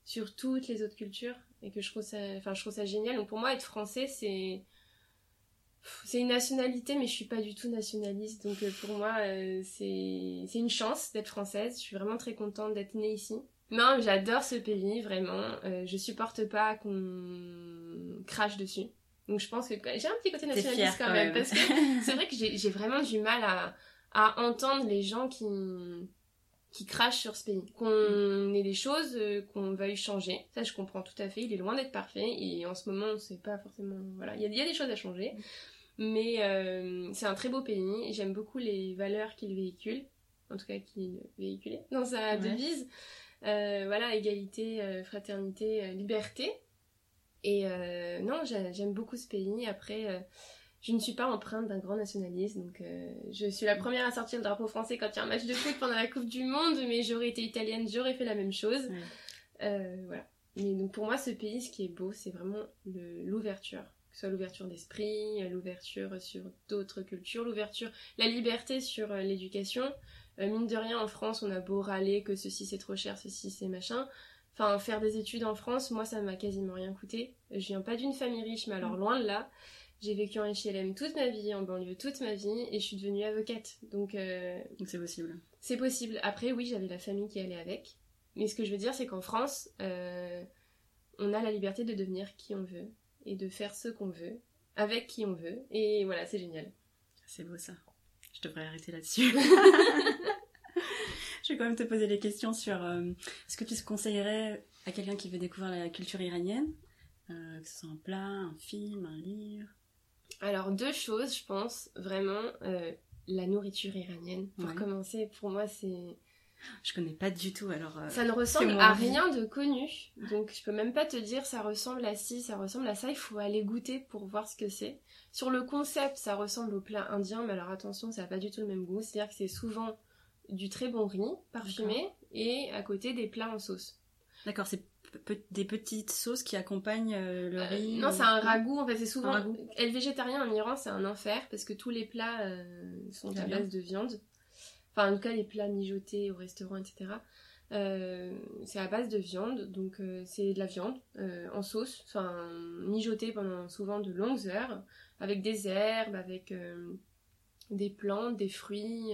Speaker 3: sur toutes les autres cultures et que je trouve ça, enfin, je trouve ça génial. Donc pour moi, être français, c'est c'est une nationalité, mais je suis pas du tout nationaliste. Donc euh, pour moi, euh, c'est une chance d'être française. Je suis vraiment très contente d'être née ici. Non, j'adore ce pays, vraiment. Euh, je supporte pas qu'on crache dessus. Donc je pense que j'ai un petit côté nationaliste quand, même, parce que c'est vrai que j'ai vraiment du mal à, à entendre les gens qui qui crache sur ce pays. Qu'on ait des choses euh, qu'on veuille changer, ça je comprends tout à fait, il est loin d'être parfait. Et en ce moment on sait pas forcément... Voilà, il y, a des choses à changer, mais euh, c'est un très beau pays, j'aime beaucoup les valeurs qu'il véhicule, en tout cas qu'il véhiculait dans sa devise. Euh, voilà, égalité, fraternité, liberté. Et non, j'aime beaucoup ce pays. Après, je ne suis pas empreinte d'un grand nationalisme, donc euh, je suis la première à sortir le drapeau français quand il y a un match de foot pendant la Coupe du Monde, mais j'aurais été italienne, j'aurais fait la même chose. Euh, voilà. Mais donc pour moi, ce pays, ce qui est beau, c'est vraiment l'ouverture. Que ce soit l'ouverture d'esprit, l'ouverture sur d'autres cultures, l'ouverture, la liberté sur euh, mine de rien, en France, on a beau râler que ceci c'est trop cher, ceci c'est machin. Enfin, faire des études en France, moi, ça m'a quasiment rien coûté. Je viens pas d'une famille riche, mais alors mm. loin de là. J'ai vécu en HLM toute ma vie, en banlieue toute ma vie, et je suis devenue avocate. Donc,
Speaker 4: euh, donc c'est possible.
Speaker 3: C'est possible. Après, oui, j'avais la famille qui allait avec. Mais ce que je veux dire, c'est qu'en France, euh, on a la liberté de devenir qui on veut et de faire ce qu'on veut avec qui on veut. Et voilà, c'est génial.
Speaker 4: C'est beau ça. Je devrais arrêter là-dessus. je vais quand même te poser des questions sur euh, ce que tu conseillerais à quelqu'un qui veut découvrir la culture iranienne, que ce soit un plat, un film, un livre?
Speaker 3: Alors deux choses, je pense, vraiment euh, la nourriture iranienne. Pour commencer, pour moi c'est...
Speaker 4: Je connais pas du tout alors. Euh,
Speaker 3: ça ne ressemble à rien de connu, donc je peux même pas te dire ça ressemble à ci, ça ressemble à ça. Il faut aller goûter pour voir ce que c'est. Sur le concept, ça ressemble au plat indien, mais alors attention, ça n'a pas du tout le même goût. C'est-à-dire que c'est souvent du très bon riz parfumé et à côté des plats en sauce.
Speaker 4: D'accord, c'est des petites sauces qui accompagnent euh, le euh, riz
Speaker 3: Non, c'est un ragoût. En fait, c'est souvent. Être végétarien en Iran, c'est un enfer parce que tous les plats euh, sont à base de viande. Enfin, en tout cas, les plats mijotés au restaurant, etc. c'est à base de viande, donc c'est de la viande en sauce, enfin mijotée pendant souvent de longues heures, avec des herbes, avec des plantes, des fruits,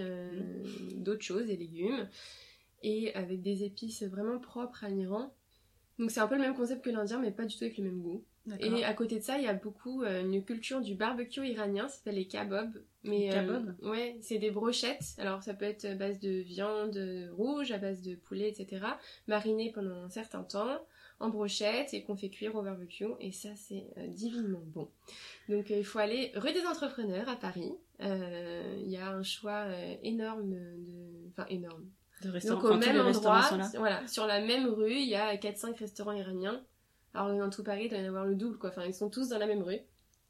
Speaker 3: d'autres choses, des légumes, et avec des épices vraiment propres à l'Iran. Donc c'est un peu le même concept que l'indien, mais pas du tout avec le même goût. Et à côté de ça, il y a beaucoup euh, une culture du barbecue iranien, ça s'appelle les kebabs. Mais,
Speaker 4: euh,
Speaker 3: ouais, c'est des brochettes. Alors ça peut être à base de viande rouge, à base de poulet, etc. Marinées pendant un certain temps en brochettes et qu'on fait cuire au barbecue. Et ça, c'est euh, divinement bon. Donc il faut aller rue des Entrepreneurs à Paris. Il y a un choix énorme de... Enfin énorme donc au même endroit, voilà, sur la même rue, il y a 4-5 restaurants iraniens. Alors dans tout Paris, il doit y en avoir le double, quoi. Enfin, ils sont tous dans la même rue.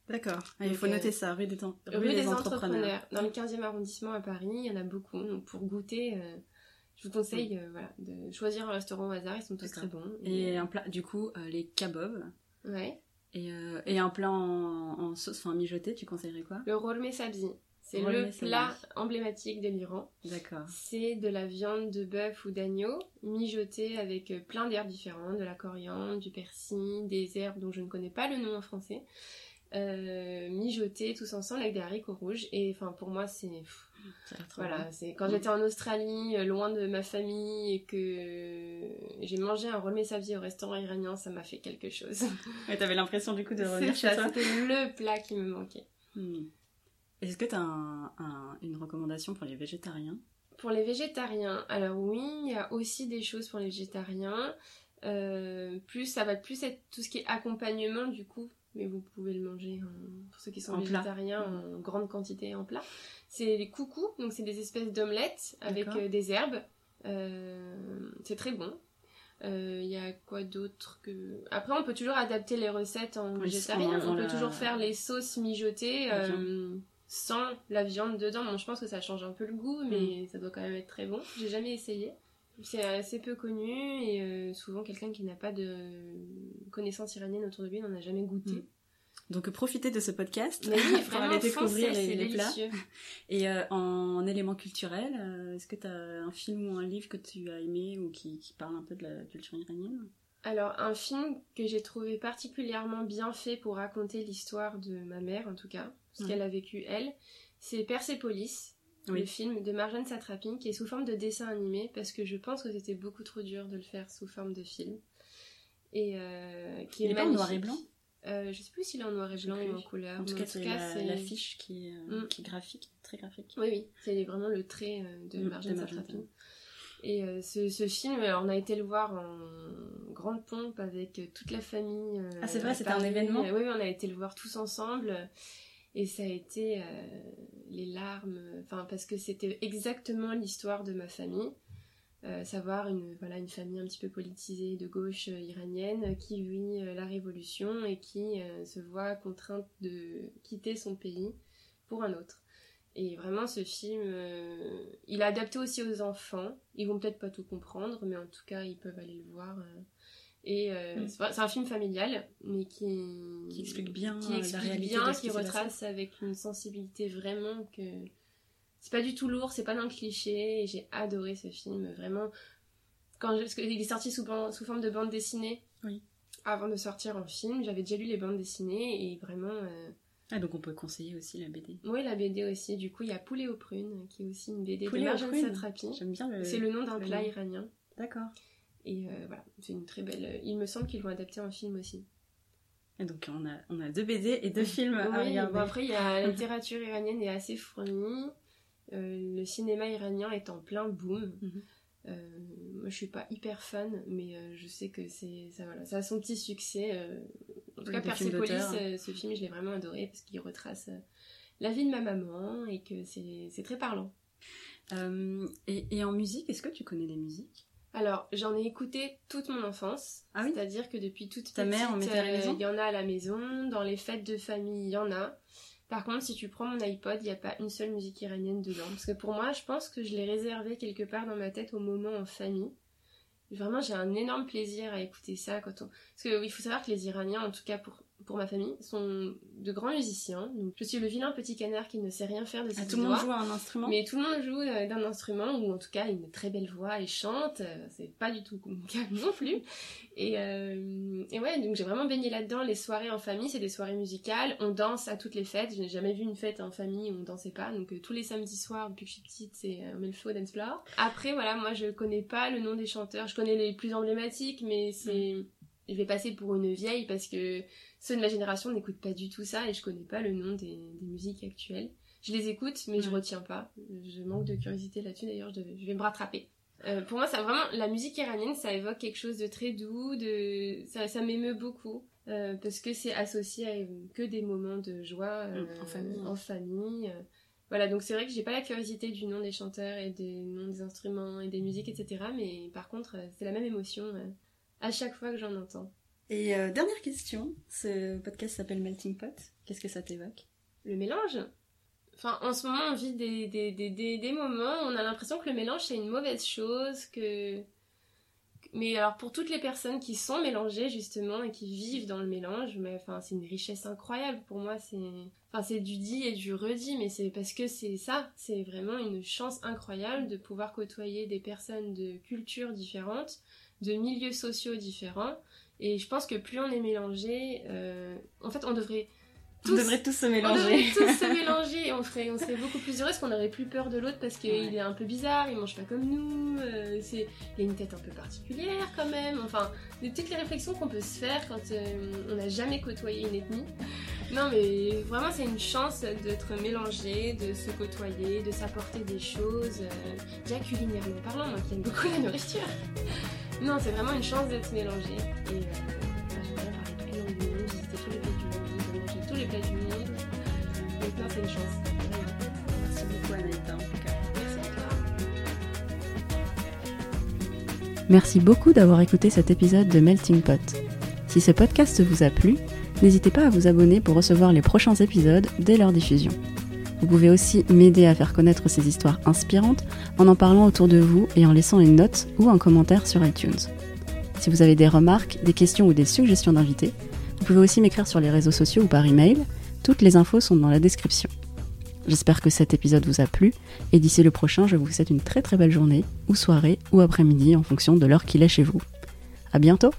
Speaker 4: D'accord. Il faut noter ça, rue des,
Speaker 3: rue des, entrepreneurs. Dans le 15e arrondissement à Paris, il y en a beaucoup. Donc pour goûter, euh, je vous conseille euh, voilà, de choisir un restaurant au hasard, ils sont tous très bons.
Speaker 4: Et, un plat, du coup, euh, les kebabs.
Speaker 3: Ouais.
Speaker 4: Et, et un plat en, sauce, enfin mijoté, tu conseillerais quoi?
Speaker 3: Le rolme sabzi. C'est le plat emblématique de l'Iran.
Speaker 4: D'accord.
Speaker 3: C'est de la viande de bœuf ou d'agneau mijotée avec euh, plein d'herbes différentes, de la coriandre, du persil, des herbes dont je ne connais pas le nom en français. Euh, mijotée tous ensemble avec des haricots rouges. Et enfin, pour moi, c'est. Voilà, c'est quand j'étais en Australie, euh, loin de ma famille, et que j'ai mangé un roll sabzi au restaurant iranien, ça m'a fait quelque chose.
Speaker 4: Ouais, t'avais l'impression du coup de revenir chez toi.
Speaker 3: C'était le plat qui me manquait.
Speaker 4: Hmm. Est-ce que tu as une recommandation pour les végétariens?
Speaker 3: Pour les végétariens, alors oui, il y a aussi des choses pour les végétariens. Euh, plus ça va plus être tout ce qui est accompagnement du coup, mais vous pouvez le manger pour ceux qui sont végétariens en grande quantité en plat. C'est les coucous, donc c'est des espèces d'omelettes avec euh, des herbes. Euh, c'est très bon. Il y a quoi d'autre que après on peut toujours adapter les recettes en végétarien. On peut toujours faire les sauces mijotées sans la viande dedans. Bon, je pense que ça change un peu le goût, mais ça doit quand même être très bon. J'ai jamais essayé. C'est assez peu connu et euh, souvent quelqu'un qui n'a pas de connaissances iraniennes autour de lui n'en a jamais goûté.
Speaker 4: Mm. Donc profitez de ce podcast
Speaker 3: Mais oui,
Speaker 4: pour
Speaker 3: vraiment,
Speaker 4: aller découvrir les, plats. Et euh, en éléments culturels, euh, est-ce que tu as un film ou un livre que tu as aimé ou qui, qui parle un peu de la culture iranienne?
Speaker 3: Alors, un film que j'ai trouvé particulièrement bien fait pour raconter l'histoire de ma mère, en tout cas, ce
Speaker 4: Ouais.
Speaker 3: qu'elle a vécu elle, c'est Persepolis,
Speaker 4: Oui.
Speaker 3: le film de Marjane Satrapi, qui est sous forme de dessin animé, parce que je pense que c'était beaucoup trop dur de le faire sous forme de film. Et euh, qui est
Speaker 4: Il est pas en noir et blanc
Speaker 3: Euh, Je sais plus s'il est en noir et blanc ou en couleur.
Speaker 4: En tout cas, c'est la-
Speaker 3: c'est-
Speaker 4: l'affiche qui, est, euh,
Speaker 3: Mm.
Speaker 4: qui est graphique, très graphique.
Speaker 3: Oui, oui, c'est vraiment le trait euh, de
Speaker 4: Mm,
Speaker 3: Marjane Satrapi. Et euh, ce, ce film, on a été le voir en grande pompe avec toute la famille.
Speaker 4: Ah, c'est vrai, c'était un événement
Speaker 3: oui, on a été le voir tous ensemble. Et ça a été euh, les larmes, enfin parce que c'était exactement l'histoire de ma famille. Euh, savoir une, voilà, une famille un petit peu politisée de gauche euh, iranienne qui vit la révolution et qui se voit contrainte de quitter son pays pour un autre. Et vraiment, ce film, il est adapté aussi aux enfants. Ils vont peut-être pas tout comprendre, mais en tout cas, ils peuvent aller le voir. Et euh,
Speaker 4: Mm.
Speaker 3: c'est un film familial, mais qui,
Speaker 4: Qui explique bien
Speaker 3: qui
Speaker 4: euh,
Speaker 3: explique
Speaker 4: la réalité
Speaker 3: bien,
Speaker 4: qui passé.
Speaker 3: retrace avec une sensibilité vraiment que c'est pas du tout lourd, c'est pas dans le cliché. Et j'ai adoré ce film, vraiment. Quand je- parce qu'il est sorti sous, ban- sous forme de bande dessinée.
Speaker 4: Oui.
Speaker 3: Avant de sortir en film, j'avais déjà lu les bandes dessinées et vraiment. euh,
Speaker 4: Ah, donc on peut conseiller aussi la BD.
Speaker 3: oui, la BD aussi. Du coup, il y a Poulet aux prunes, qui est aussi une BD
Speaker 4: Poulet
Speaker 3: de
Speaker 4: aux
Speaker 3: Marjane. Satrapi.
Speaker 4: J'aime bien le.
Speaker 3: C'est le nom d'un plat iranien.
Speaker 4: D'accord.
Speaker 3: Et euh, voilà, c'est une très belle. Il me semble qu'ils l'ont adapté en film aussi.
Speaker 4: Et donc on a, on a deux BD et deux films
Speaker 3: Oui, bon, après, il y a la littérature iranienne est assez fournie. Euh, le cinéma iranien est en plein boom.
Speaker 4: Mhm.
Speaker 3: Euh, moi, je suis pas hyper fan, mais euh, je sais que c'est ça, voilà, ça a son petit succès. en tout
Speaker 4: Oui,
Speaker 3: cas, Persepolis, ce film, je l'ai vraiment adoré parce qu'il retrace la vie de ma maman et que c'est c'est très parlant.
Speaker 4: Et, et en musique, est-ce que tu connais des musiques?
Speaker 3: Alors, j'en ai écouté toute mon enfance.
Speaker 4: Ah oui
Speaker 3: C'est-à-dire que depuis toute
Speaker 4: Ta
Speaker 3: petite,
Speaker 4: mère en mettait à la
Speaker 3: euh,
Speaker 4: maison
Speaker 3: Il y en a à la maison, dans les fêtes de famille, il y en a. Par contre, si tu prends mon iPod, il n'y a pas une seule musique iranienne dedans. Parce que pour moi, je pense que je l'ai réservé quelque part dans ma tête au moment en famille. Vraiment, j'ai un énorme plaisir à écouter ça quand on... Parce que oui, il faut savoir que les Iraniens, en tout cas pour, pour ma famille, sont de grands musiciens. Donc, je suis le vilain petit canard qui ne sait rien faire de ses
Speaker 4: Ah, Tout le monde joue un instrument
Speaker 3: Mais tout le monde joue euh, d'un instrument, ou en tout cas une très belle voix et chante, euh, c'est pas du tout mon cas non plus. Et, euh, et ouais, donc j'ai vraiment baigné là-dedans. Les soirées en famille, c'est des soirées musicales, on danse à toutes les fêtes. Je n'ai jamais vu une fête en famille où on dansait pas, donc euh, tous les samedis soirs, depuis que je suis petite, c'est euh, Dance Floor. Après, voilà, moi je connais pas le nom des chanteurs, je connais les plus emblématiques, mais c'est. Je vais passer pour une vieille parce que ceux de ma génération n'écoutent pas du tout ça et je connais pas le nom des, des musiques actuelles. Je les écoute, mais je retiens pas. Je manque de curiosité là-dessus, d'ailleurs, je, vais me rattraper. Euh, pour moi, ça vraiment, la musique iranienne, ça évoque quelque chose de très doux, de, ça, ça m'émeut beaucoup. euh, parce que c'est associé à euh, que des moments de joie
Speaker 4: Mm, en famille.
Speaker 3: en famille. Voilà, donc c'est vrai que j'ai pas la curiosité du nom des chanteurs et des noms des instruments et des musiques, etc. Mais par contre, c'est la même émotion à chaque fois que j'en entends.
Speaker 4: Et euh, dernière question, ce podcast s'appelle Melting Pot. Qu'est-ce que ça t'évoque?
Speaker 3: Le mélange? Enfin, en ce moment, on vit des, moments où on a l'impression que le mélange, c'est une mauvaise chose, que... Mais alors, pour toutes les personnes qui sont mélangées, justement, et qui vivent dans le mélange, mais enfin, c'est une richesse incroyable. Pour moi, c'est... Enfin, c'est du dit et du redit, mais c'est parce que c'est ça. C'est vraiment une chance incroyable de pouvoir côtoyer des personnes de cultures différentes, de milieux sociaux différents. Et je pense que plus on est mélangé, euh, en fait, on devrait
Speaker 4: On devrait tous se
Speaker 3: on
Speaker 4: mélanger.
Speaker 3: devrait tous se mélanger et on serait, on serait beaucoup plus heureux parce qu'on aurait plus peur de l'autre parce qu'il
Speaker 4: Ouais.
Speaker 3: est un peu bizarre, il mange pas comme nous, euh, c'est, il a une tête un peu particulière quand même. Enfin, de toutes les réflexions qu'on peut se faire quand euh, on n'a jamais côtoyé une ethnie. Non mais vraiment c'est une chance d'être mélangé, de se côtoyer, de s'apporter des choses, euh, déjà culinairement parlant, moi qui aime beaucoup la nourriture. Non, c'est vraiment une chance d'être mélangé et euh, j'aime bien parler toutes les langues du monde, visiter tous les pays du monde, manger tous les plats du monde. Donc non, c'est une chance.
Speaker 4: Merci beaucoup Anaïta en tout cas.
Speaker 3: Merci à toi.
Speaker 4: Merci beaucoup d'avoir écouté cet épisode de Melting Pot. Si ce podcast vous a plu, n'hésitez pas à vous abonner pour recevoir les prochains épisodes dès leur diffusion.
Speaker 2: Vous pouvez aussi m'aider à faire connaître ces histoires inspirantes en en parlant autour de vous et en laissant une note ou un commentaire sur iTunes. Si vous avez des remarques, des questions ou des suggestions d'invités, vous pouvez aussi m'écrire sur les réseaux sociaux ou par email. Toutes les infos sont dans la description. J'espère que cet épisode vous a plu et d'ici le prochain, je vous souhaite une très très belle journée ou soirée ou après-midi en fonction de l'heure qu'il est chez vous. À bientôt!